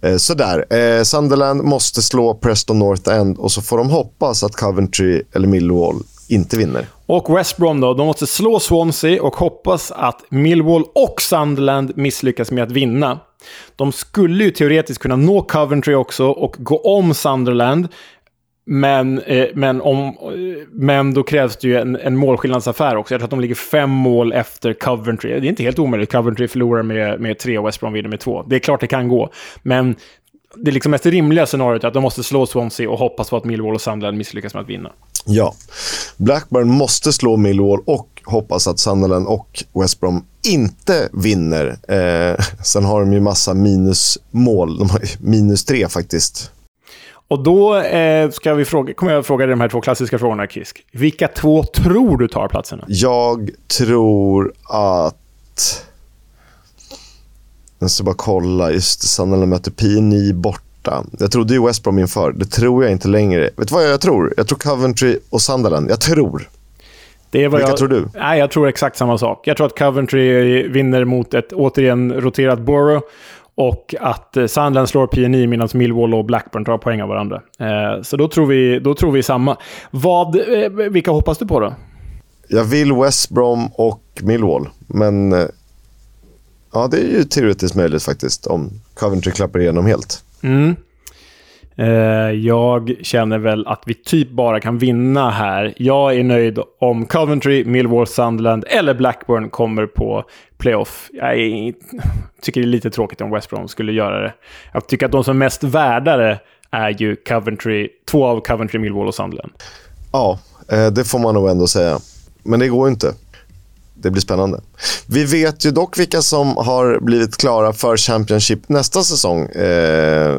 eh, sådär. Eh, Sunderland måste slå Preston North End och så får de hoppas att Coventry eller Millwall inte vinner. Och West Brom då, de måste slå Swansea och hoppas att Millwall och Sunderland misslyckas med att vinna. De skulle ju teoretiskt kunna nå Coventry också och gå om Sunderland. Men, eh, men, om, eh, men då krävs det ju en, en målskillnadsaffär också. Jag tror att de ligger fem mål efter Coventry. Det är inte helt omöjligt. Coventry förlorar med, med tre och West Brom vinner med två. Det är klart det kan gå. Men det liksom mest rimliga scenariot är att de måste slå Swansea och hoppas på att Millwall och Sunderland misslyckas med att vinna. Ja. Blackburn måste slå Millwall och hoppas att Sunderland och West Brom inte vinner. Eh, sen har de ju massa minusmål. De har minus tre faktiskt. Och då eh, ska vi fråga, kommer jag fråga dig de här två klassiska frågorna, Kisk. Vilka två tror du tar platserna? Jag tror att... Jag ska bara kolla. Just Sunderland möter PNI borta. Jag trodde ju West Brom inför. Det tror jag inte längre. Vet du vad jag tror? Jag tror Coventry och Sunderland. Jag tror. Det är vad Vilka jag, tror du? Nej, jag tror exakt samma sak. Jag tror att Coventry vinner mot ett återigen roterat Borough. Och att eh, Sunderland slår PNI medan Millwall och Blackburn tar poäng av varandra. Eh, så då tror, vi, då tror vi samma. Vad, eh, vilka hoppas du på då? Jag vill West Brom och Millwall, men... Ja, det är ju teoretiskt möjligt faktiskt om Coventry klappar igenom helt. Mm. Eh, jag känner väl att vi typ bara kan vinna här. Jag är nöjd om Coventry, Millwall, Sunderland eller Blackburn kommer på playoff. Jag är, tycker det är lite tråkigt om West Brom skulle göra det. Jag tycker att de som är mest värdare är ju Coventry, två av Coventry, Millwall och Sunderland. Ja, eh, det får man nog ändå säga. Men det går ju inte. Det blir spännande. Vi vet ju dock vilka som har blivit klara för Championship nästa säsong. Eh,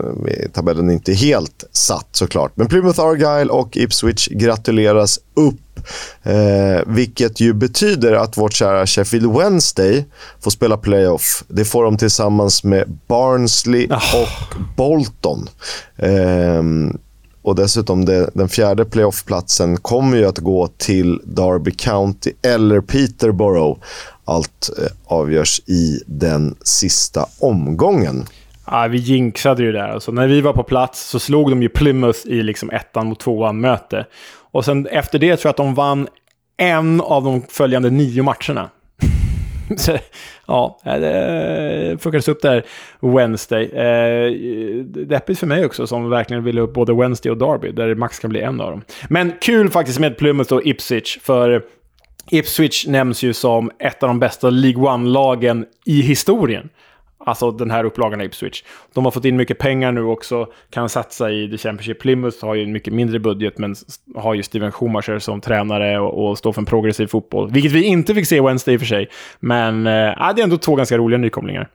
tabellen är inte helt satt såklart. Men Plymouth Argyle och Ipswich gratuleras upp. Eh, vilket ju betyder att vårt kära Sheffield Wednesday får spela playoff. Det får de tillsammans med Barnsley och Bolton. Eh, och dessutom det, den fjärde playoffplatsen kommer ju att gå till Derby County eller Peterborough. Allt eh, avgörs i den sista omgången. Ja, vi jinxade ju där. Alltså, när vi var på plats så slog de ju Plymouth i liksom ettan mot tvåan-möte. Och sen efter det tror jag att de vann en av de följande nio matcherna. Så, ja, det fuckades upp där Wednesday. Eh, deppigt för mig också som verkligen ville upp både Wednesday och Derby, där det max kan bli en av dem. Men kul faktiskt med Plymouth och Ipswich, för Ipswich nämns ju som ett av de bästa League One-lagen i historien. Alltså den här upplagan av Ipswich. De har fått in mycket pengar nu också, kan satsa i The Championship. Plymouth har ju en mycket mindre budget, men har ju Steven Schumacher som tränare och, och står för en progressiv fotboll. Vilket vi inte fick se Wednesday i och för sig. Men äh, det är ändå två ganska roliga nykomlingar.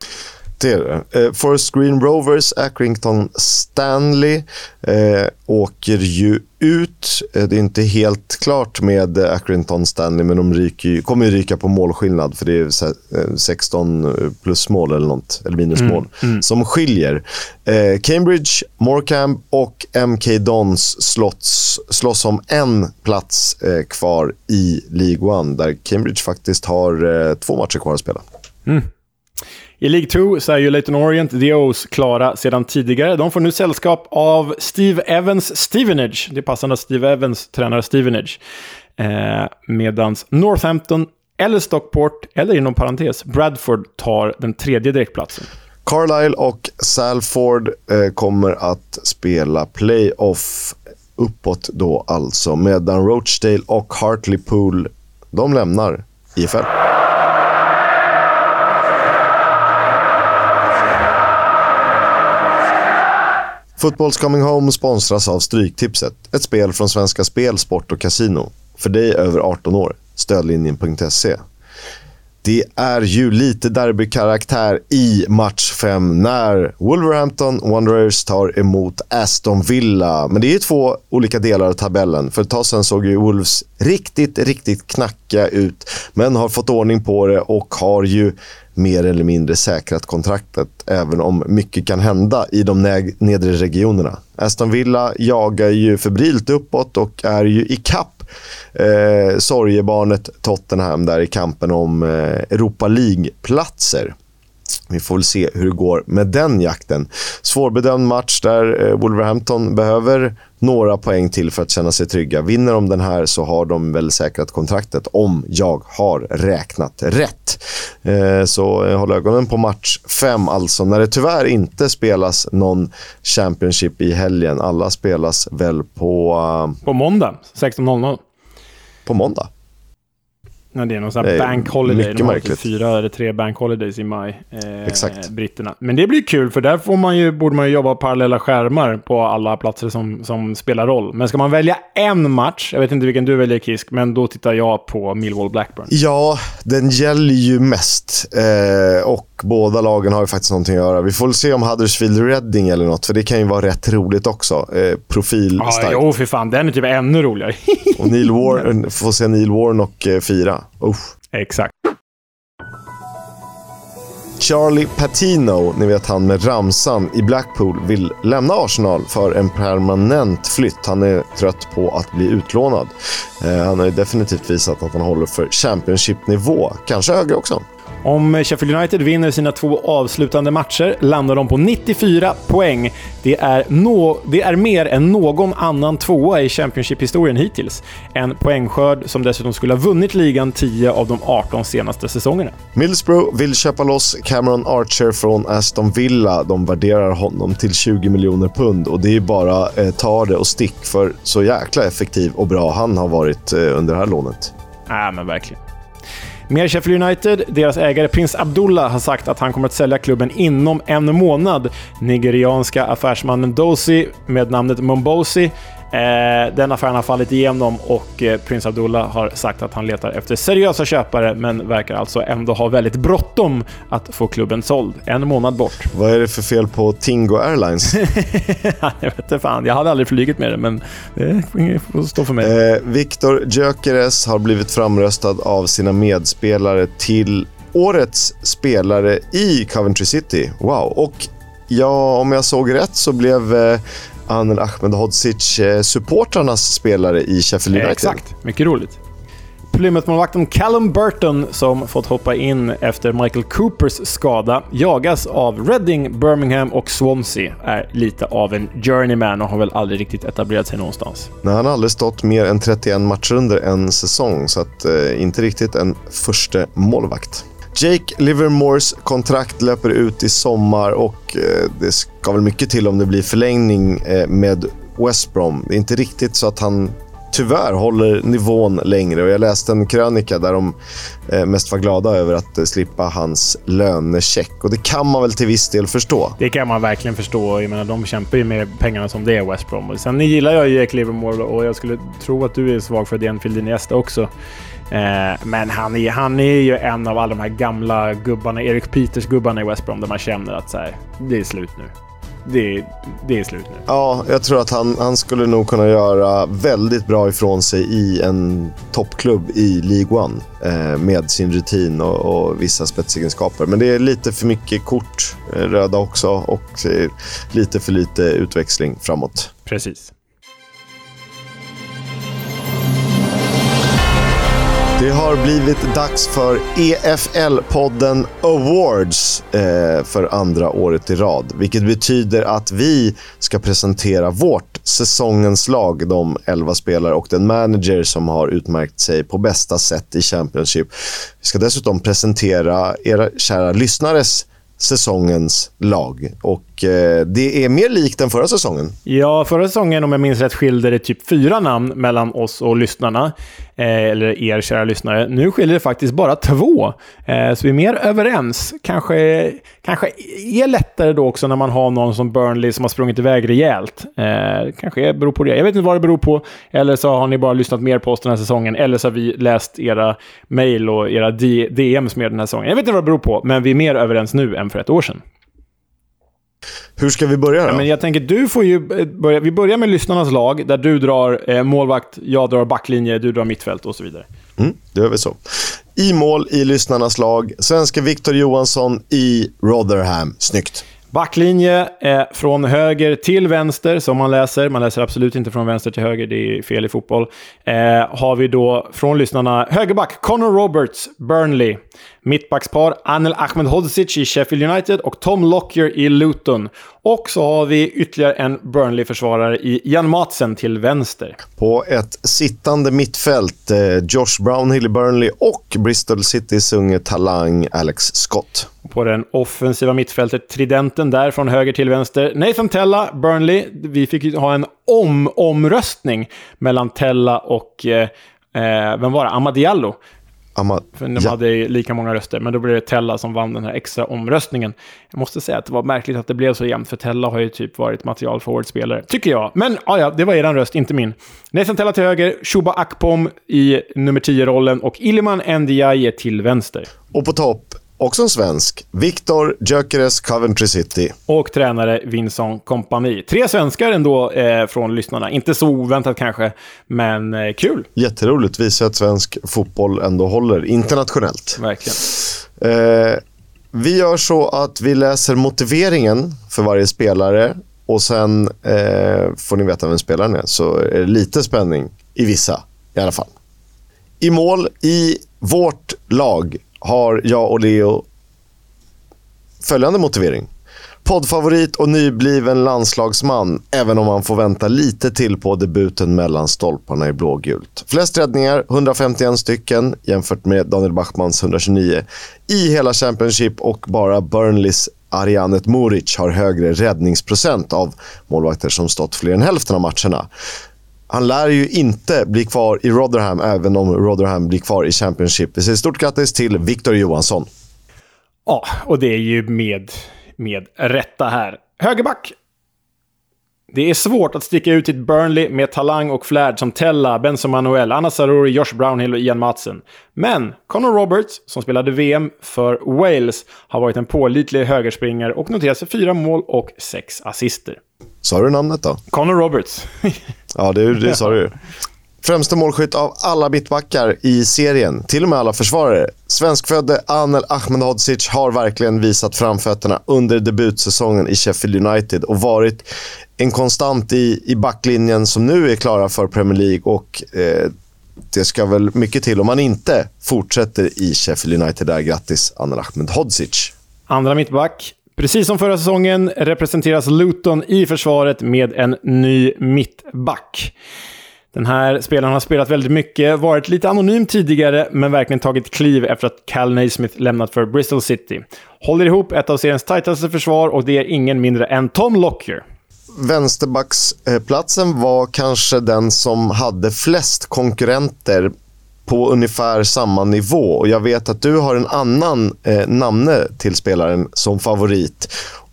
Det är det. Eh, Forest Green Rovers, Accrington Stanley eh, åker ju ut. Eh, det är inte helt klart med Accrington Stanley, men de ryker, kommer ju ryka på målskillnad, för det är 16 eh, plus mål eller något, eller minusmål, mm, mm. som skiljer. Eh, Cambridge, Morecambe och MK Dons slåss, slåss om en plats eh, kvar i League One, där Cambridge faktiskt har två matcher kvar att spela. Mm. I League 2 så är ju Leighton Orient, The O's, klara sedan tidigare. De får nu sällskap av Steve Evans Stevenage. Det är passande att Steve Evans tränar Stevenage. Eh, medans Northampton, eller Stockport, eller inom parentes, Bradford tar den tredje direktplatsen. Carlisle och Salford eh, kommer att spela playoff uppåt då alltså, medan Rochdale och Hartlepool, de lämnar IFL. Football's Coming Home sponsras av Stryktipset. Ett spel från Svenska Spel, Sport och Casino. För dig över 18 år. Stödlinjen.se. Det är ju lite derbykaraktär i match 5 när Wolverhampton Wanderers tar emot Aston Villa. Men det är två olika delar av tabellen. För ett tag sedan såg ju Wolves riktigt, riktigt knacka ut. Men har fått ordning på det och har ju mer eller mindre säkrat kontraktet, även om mycket kan hända i de nedre regionerna. Aston Villa jagar ju febrilt uppåt och är ju i kapp eh, sorgebarnet Tottenham där i kampen om eh, Europa League-platser. Vi får väl se hur det går med den jakten. Svårbedömd match där eh, Wolverhampton behöver några poäng till för att känna sig trygga. Vinner de den här så har de väl säkrat kontraktet om jag har räknat rätt. Eh, så håll ögonen på match 5 alltså, när det tyvärr inte spelas någon Championship i helgen. Alla spelas väl på... På måndag, 16.00. På måndag? Ja, det är någon sån här bank holiday. De har fyra eller tre bank holidays i maj. Eh, Exakt. Britterna. Men det blir kul, för där får man ju, borde man ju jobba parallella skärmar på alla platser som, som spelar roll. Men ska man välja en match, jag vet inte vilken du väljer Kisk, men då tittar jag på Millwall Blackburn. Ja, den gäller ju mest. Eh, och båda lagen har ju faktiskt någonting att göra. Vi får se om Huddersfield Reading eller något, för det kan ju vara rätt roligt också. Eh, profilstarkt. Ja, jo, för fan. Den är typ ännu roligare. och Neil War får se Neil Warnock eh, fira. Usch. Exakt. Charlie Patino, ni vet han med ramsan i Blackpool, vill lämna Arsenal för en permanent flytt. Han är trött på att bli utlånad. Eh, han har definitivt visat att han håller för Championship-nivå, kanske högre också. Om Sheffield United vinner sina två avslutande matcher landar de på 94 poäng. Det är, no det är mer än någon annan tvåa i Championship-historien hittills. En poängskörd som dessutom skulle ha vunnit ligan 10 av de 18 senaste säsongerna. Middlesbrough vill köpa loss Cameron Archer från Aston Villa. De värderar honom till 20 miljoner pund och det är bara eh, ta det och stick för så jäkla effektiv och bra han har varit eh, under det här lånet. Ja, men verkligen. Mer Sheffield United. Deras ägare Prins Abdullah har sagt att han kommer att sälja klubben inom en månad. Nigerianska affärsmannen Dosi med namnet Mombosi Eh, den affären har fallit igenom och eh, prins Abdullah har sagt att han letar efter seriösa köpare, men verkar alltså ändå ha väldigt bråttom att få klubben såld. En månad bort. Vad är det för fel på Tingo Airlines? jag vet inte fan. Jag hade aldrig flugit med det, men det får stå för mig. Eh, Viktor Gyökeres har blivit framröstad av sina medspelare till årets spelare i Coventry City. Wow! Och ja, om jag såg rätt så blev eh, Anel Ahmedhodzic, eh, spelare i Sheffield United. Exakt, mycket roligt. Plymouth-målvakten Callum Burton, som fått hoppa in efter Michael Coopers skada, jagas av Reading, Birmingham och Swansea. Är lite av en journeyman och har väl aldrig riktigt etablerat sig någonstans. Nej, han har aldrig stått mer än 31 matcher under en säsong, så att, eh, inte riktigt en första målvakt. Jake Livermores kontrakt löper ut i sommar och eh, det ska väl mycket till om det blir förlängning eh, med West Brom. Det är inte riktigt så att han tyvärr håller nivån längre. Och jag läste en krönika där de eh, mest var glada över att eh, slippa hans lönecheck. Och det kan man väl till viss del förstå. Det kan man verkligen förstå. Jag menar, de kämpar ju med pengarna som det är, West Brom. Sen gillar jag ju Jack Livermore och jag skulle tro att du är svag för Enfield Iniesta också. Eh, men han är, han är ju en av alla de här gamla gubbarna, Erik Peters-gubbarna i West Brom, där man känner att så här, det är slut nu det, det är slut nu. Ja, jag tror att han, han skulle nog kunna göra väldigt bra ifrån sig i en toppklubb i League One eh, med sin rutin och, och, vissa spetsegenskaper. Men det är lite för mycket kort eh, röda också och eh, lite för lite utväxling framåt. Precis. Har blivit dags för EFL-podden Awards eh, för andra året i rad. Vilket betyder att vi ska presentera vårt säsongens lag, de elva spelare och den manager som har utmärkt sig på bästa sätt i Championship. Vi ska dessutom presentera era kära lyssnares säsongens lag. Och eh, det är mer likt än förra säsongen. Ja, förra säsongen, om jag minns rätt, skilde det typ fyra namn mellan oss och lyssnarna. Eh, eller er kära lyssnare. Nu skiljer det faktiskt bara två. Eh, så vi är mer överens. Kanske, kanske är lättare då också när man har någon som Burnley som har sprungit iväg rejält. Eh, kanske beror på det. Jag vet inte vad det beror på. Eller så har ni bara lyssnat mer på oss den här säsongen. Eller så har vi läst era mejl och era DMs mer den här säsongen. Jag vet inte vad det beror på, men vi är mer överens nu än för ett år sedan. Hur ska vi börja då? Ja, men jag tänker, du får ju eh, börja. Vi börjar med lyssnarnas lag, där du drar eh, målvakt, jag drar backlinje, du drar mittfält och så vidare. Mm, det gör vi så. I mål i lyssnarnas lag, svenska Victor Johansson i Rotherham. Snyggt. Backlinje eh, från höger till vänster, som man läser. Man läser absolut inte från vänster till höger, det är fel i fotboll. Eh, har vi då från lyssnarna högerback Connor Roberts, Burnley. Mittbackspar Anel Ahmedhodzic i Sheffield United och Tom Lockyer i Luton. Och så har vi ytterligare en Burnley-försvarare i Jan Matsen till vänster. På ett sittande mittfält, eh, Josh Brownhill i Burnley och Bristol Citys unge talang Alex Scott. På den offensiva mittfältet, tridenten där från höger till vänster. Nathan Tella, Burnley. Vi fick ha en om-omröstning mellan Tella och eh, eh vem var det? Amadiallo. Ama För de ja. hade lika många röster, men då blev det Tella som vann den här extra omröstningen. Jag måste säga att det var märkligt att det blev så jämnt, för Tella har ju typ varit material forward-spelare, tycker jag. Men ja, ja, det var eran röst, inte min. Nathan Tella till höger, Shuba Akpom i nummer 10-rollen och Ilman Ndiaye till vänster. Och på topp, Också en svensk. Viktor Gyökeres, Coventry City. Och tränare Vincent Kompani. Tre svenskar ändå eh, från lyssnarna. Inte så oväntat kanske, men eh, kul. Jätteroligt. Visar att svensk fotboll ändå håller internationellt. Verkligen. Eh, vi gör så att vi läser motiveringen för varje spelare och sen eh, får ni veta vem spelaren är. Så är det lite spänning i vissa i alla fall. I mål i vårt lag har jag och Leo följande motivering. Poddfavorit och nybliven landslagsman, även om man får vänta lite till på debuten mellan stolparna i blågult. Flest räddningar, 151 stycken, jämfört med Daniel Bachmans 129 i hela Championship och bara Burnleys Arianet Muric har högre räddningsprocent av målvakter som stått fler än hälften av matcherna han lär ju inte bli kvar i Rotherham, även om Rotherham blir kvar i Championship. Vi säger stort grattis till Victor Johansson. Ja, och det är ju med, med rätta här. Högerback. Det är svårt att sticka ut i ett Burnley med talang och flärd som Tella, Benson Manuel, Anna Saruri, Josh Brownhill och Ian Madsen. Men Conor Roberts, som spelade VM för Wales, har varit en pålitlig högerspringare och noterat sig fyra mål och sex assister. Sa du namnet då? Conor Roberts. ja, det, det sa du Främsta målskytt av alla mittbackar i serien, till och med alla försvarare. Svenskfödde Anel Ahmedhodzic har verkligen visat framfötterna under debutsäsongen i Sheffield United och varit en konstant i, i backlinjen som nu är klara för Premier League. Och eh, Det ska väl mycket till om man inte fortsätter i Sheffield United där. Grattis Anel Ahmedhodzic. Andra mittback, Precis som förra säsongen representeras Luton i försvaret med en ny mittback. Den här spelaren har spelat väldigt mycket, varit lite anonym tidigare, men verkligen tagit kliv efter att Cal Naismith lämnat för Bristol City. Håller ihop ett av seriens tajtaste försvar och det är ingen mindre än Tom Lockyer. vänsterbacksplatsen eh, var kanske den som hade flest konkurrenter på ungefär samma nivå. Och jag vet att du har en annan eh, namne till spelaren som favorit.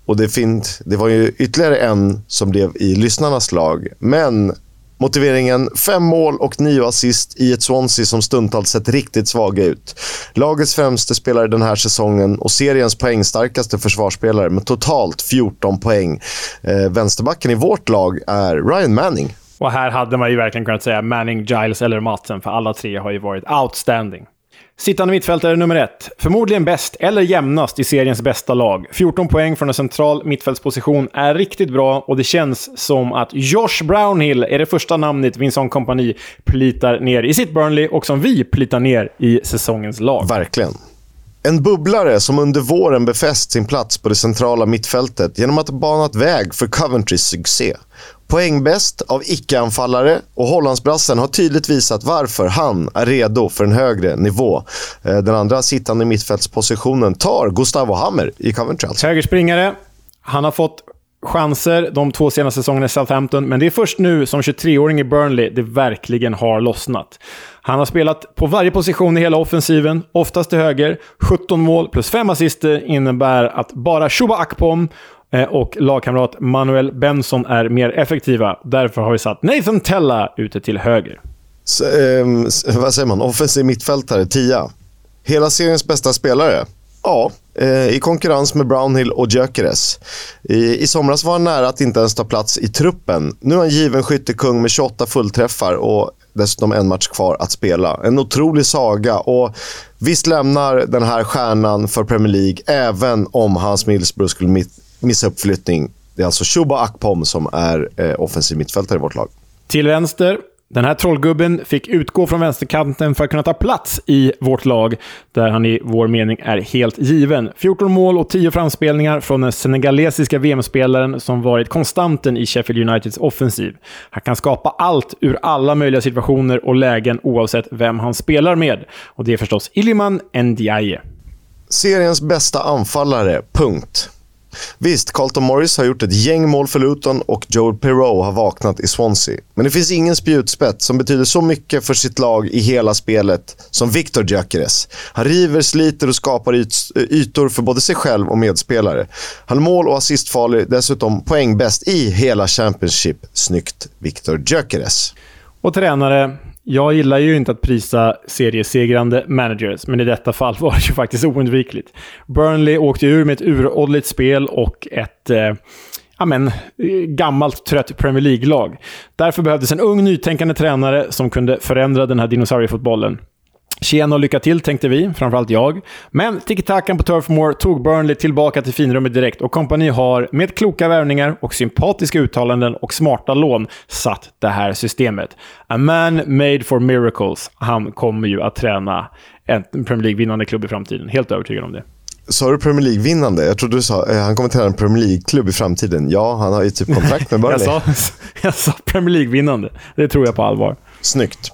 Och det, finns, det var ju ytterligare en som blev i lyssnarnas lag. Men Motiveringen fem mål och nio assist i ett Swansea som stundtals sett riktigt svaga ut. Lagets främste spelare den här säsongen och seriens poängstarkaste försvarsspelare med totalt 14 poäng. Eh, vänsterbacken i vårt lag är Ryan Manning. Och här hade man ju verkligen kunnat säga Manning, Giles eller Matsen, för alla tre har ju varit outstanding. Sittande mittfältare nummer ett. Förmodligen bäst, eller jämnast, i seriens bästa lag. 14 poäng från en central mittfältsposition är riktigt bra och det känns som att Josh Brownhill är det första namnet Vincent Kompani plitar ner i sitt Burnley och som vi plitar ner i säsongens lag. Verkligen. En bubblare som under våren befäst sin plats på det centrala mittfältet genom att ha banat väg för Coventrys succé. Poängbäst av icke-anfallare och Hollandsbrassen har tydligt visat varför han är redo för en högre nivå. Eh, den andra sittande mittfältspositionen tar Gustavo Hammer i Coventry. Alltså. Högerspringare. Han har fått chanser de två senaste säsongerna i Southampton, men det är först nu som 23-åring i Burnley det verkligen har lossnat. Han har spelat på varje position i hela offensiven, oftast till höger. 17 mål plus 5 assister innebär att bara Shuba Akpom Eh, och lagkamrat Manuel Benson är mer effektiva. Därför har vi satt Nathan Tella ute till höger. Så, eh, vad säger man? Offensiv mittfältare, tia. Hela seriens bästa spelare? Ja, eh, i konkurrens med Brownhill och Gyökeres. I, I somras var han nära att inte ens ta plats i truppen. Nu är han given skyttekung med 28 fullträffar och dessutom en match kvar att spela. En otrolig saga och visst lämnar den här stjärnan för Premier League även om hans Middlesbrough skulle uppflyttning. Det är alltså Shuba Akpom som är eh, offensiv mittfältare i vårt lag. Till vänster, den här trollgubben fick utgå från vänsterkanten för att kunna ta plats i vårt lag, där han i vår mening är helt given. 14 mål och 10 framspelningar från den senegalesiska VM-spelaren som varit konstanten i Sheffield Uniteds offensiv. Han kan skapa allt ur alla möjliga situationer och lägen oavsett vem han spelar med. Och det är förstås Iliman Ndiaye. Seriens bästa anfallare, punkt. Visst, Carlton Morris har gjort ett gäng mål för Luton och Joel Perreault har vaknat i Swansea. Men det finns ingen spjutspets som betyder så mycket för sitt lag i hela spelet som Victor Gyökeres. Han river, sliter och skapar yt ytor för både sig själv och medspelare. Han är mål och assistfarlig, dessutom poängbäst i hela Championship. Snyggt, Victor Gyökeres. Och tränare, jag gillar ju inte att prisa seriesegrande managers, men i detta fall var det ju faktiskt oundvikligt. Burnley åkte ur med ett uråldrigt spel och ett eh, amen, eh, gammalt trött Premier League-lag. Därför behövdes en ung nytänkande tränare som kunde förändra den här dinosauriefotbollen. Tjena och lycka till, tänkte vi, framförallt jag. Men tiki-takan på Turf Moor tog Burnley tillbaka till finrummet direkt och kompani har med kloka värvningar och sympatiska uttalanden och smarta lån satt det här systemet. A man made for miracles. Han kommer ju att träna en Premier League-vinnande klubb i framtiden. Helt övertygad om det. Sa du Premier League-vinnande? Jag trodde du sa eh, han kommer träna en Premier League-klubb i framtiden. Ja, han har ju typ kontrakt med Burnley. jag, sa, jag sa Premier League-vinnande. Det tror jag på allvar. Snyggt.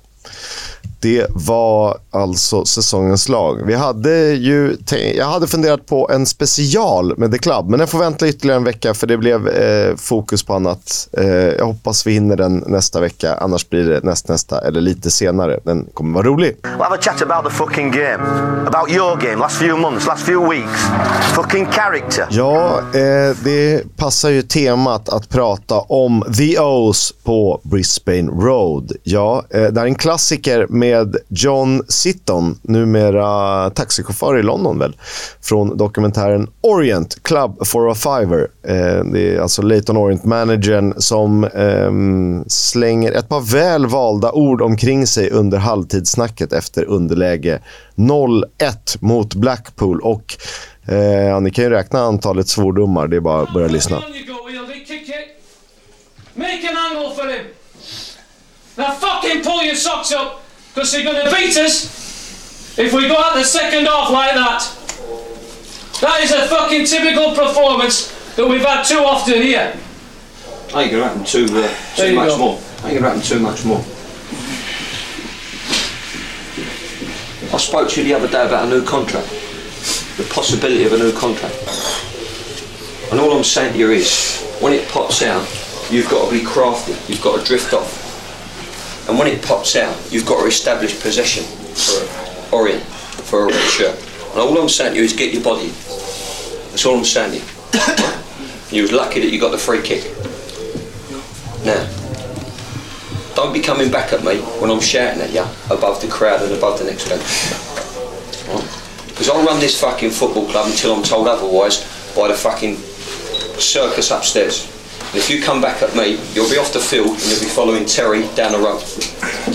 Det var alltså säsongens lag. Vi hade ju, jag hade funderat på en special med The Club, men den får vänta ytterligare en vecka för det blev eh, fokus på annat. Eh, jag hoppas vi hinner den nästa vecka, annars blir det nästnästa eller lite senare. Den kommer vara rolig. We'll have a chat about the fucking game. About your game, last few months, last few weeks. Fucking character. Ja, eh, det passar ju temat att prata om The O's på Brisbane Road. Ja, eh, det är en klassiker med med John Sitton, numera taxichaufför i London väl, från dokumentären Orient Club for a oh Fiver. Eh, det är alltså Leighton Orient-managern som eh, slänger ett par väl valda ord omkring sig under halvtidssnacket efter underläge 0-1 mot Blackpool. Och eh, ni kan ju räkna antalet svordomar, det är bara att börja lyssna. Make an angle for him. Now fucking pull your socks up Because they're going to beat us if we go out the second half like that. That is a fucking typical performance that we've had too often here. I ain't going to happen too, uh, too much go. more. I ain't going to happen too much more. I spoke to you the other day about a new contract. The possibility of a new contract. And all I'm saying to you is, when it pops out, you've got to be crafty. You've got to drift off. And when it pops out, you've got to establish possession for Orient, for a red shirt. And all I'm saying to you is get your body. That's all I'm saying you. was lucky that you got the free kick. Now, don't be coming back at me when I'm shouting at you above the crowd and above the next bench. Because I'll run this fucking football club until I'm told otherwise by the fucking circus upstairs. If you come back at me, you'll be off the field and you'll be following Terry down the road.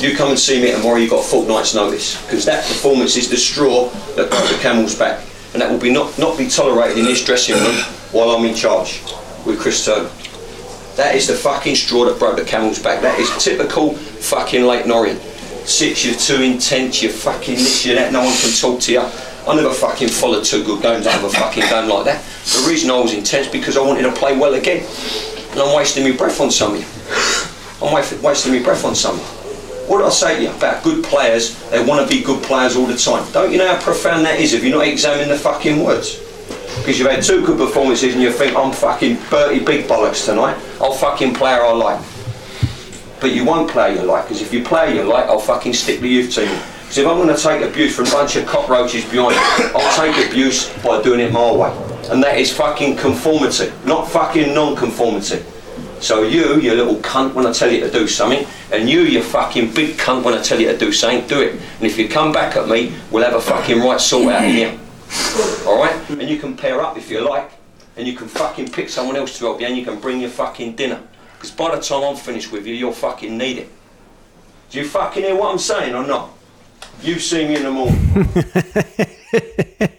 You come and see me tomorrow, you've got a fortnight's notice. Because that performance is the straw that broke the camel's back. And that will be not, not be tolerated in this dressing room while I'm in charge with Chris Turner. That is the fucking straw that broke the camel's back. That is typical fucking Lake Norient. Six, you're too intense, you're fucking this, you're that, no one can talk to you. I never fucking followed two good games out of a fucking game like that. The reason I was intense because I wanted to play well again. And I'm wasting my breath on some of you. I'm wasting my breath on some of you. What did I say to you about good players? They want to be good players all the time. Don't you know how profound that is if you're not examining the fucking words? Because you've had two good performances and you think I'm fucking Bertie Big Bollocks tonight. I'll fucking play her I like. But you won't play you like, because if you play you like, I'll fucking stick the youth team. Because if I'm going to take abuse from a bunch of cockroaches behind I'll take abuse by doing it my way. And that is fucking conformity, not fucking non-conformity. So you, you little cunt, when I tell you to do something, and you, you fucking big cunt, when I tell you to do something, do it. And if you come back at me, we'll have a fucking right sort out here. Alright? And you can pair up if you like, and you can fucking pick someone else to help you, and you can bring your fucking dinner. Because by the time I'm finished with you, you'll fucking need it. Do you fucking hear what I'm saying or not? You see me in the morning.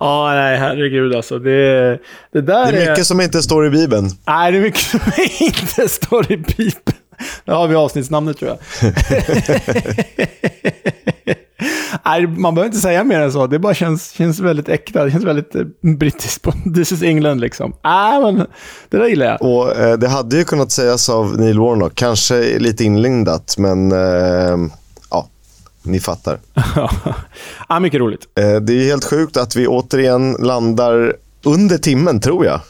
Ja, nej, herregud alltså. Det, det där Det är mycket som inte står i Bibeln. Nej, det är mycket som inte står i Bibeln. Där har vi avsnittsnamnet tror jag. Nej, man behöver inte säga mer än så. Det bara känns, känns väldigt äkta. Det känns väldigt eh, brittiskt. This is England liksom. Nej, men det där gillar jag. Och eh, Det hade ju kunnat sägas av Neil Warnock, kanske lite inlindat, men eh, ni fattar. ja, mycket roligt. Eh, det är helt sjukt att vi återigen landar under timmen, tror jag.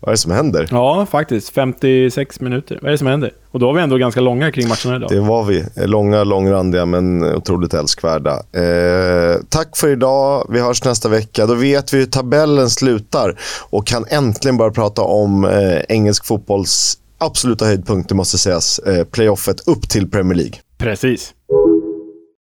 Vad är det som händer? Ja, faktiskt. 56 minuter. Vad är det som händer? Och då var vi ändå ganska långa kring matcherna idag. Det var vi. Långa, långrandiga, men otroligt älskvärda. Eh, tack för idag. Vi hörs nästa vecka. Då vet vi hur tabellen slutar och kan äntligen börja prata om eh, engelsk fotbolls absoluta höjdpunkt, det måste sägas. Eh, playoffet upp till Premier League. Precis.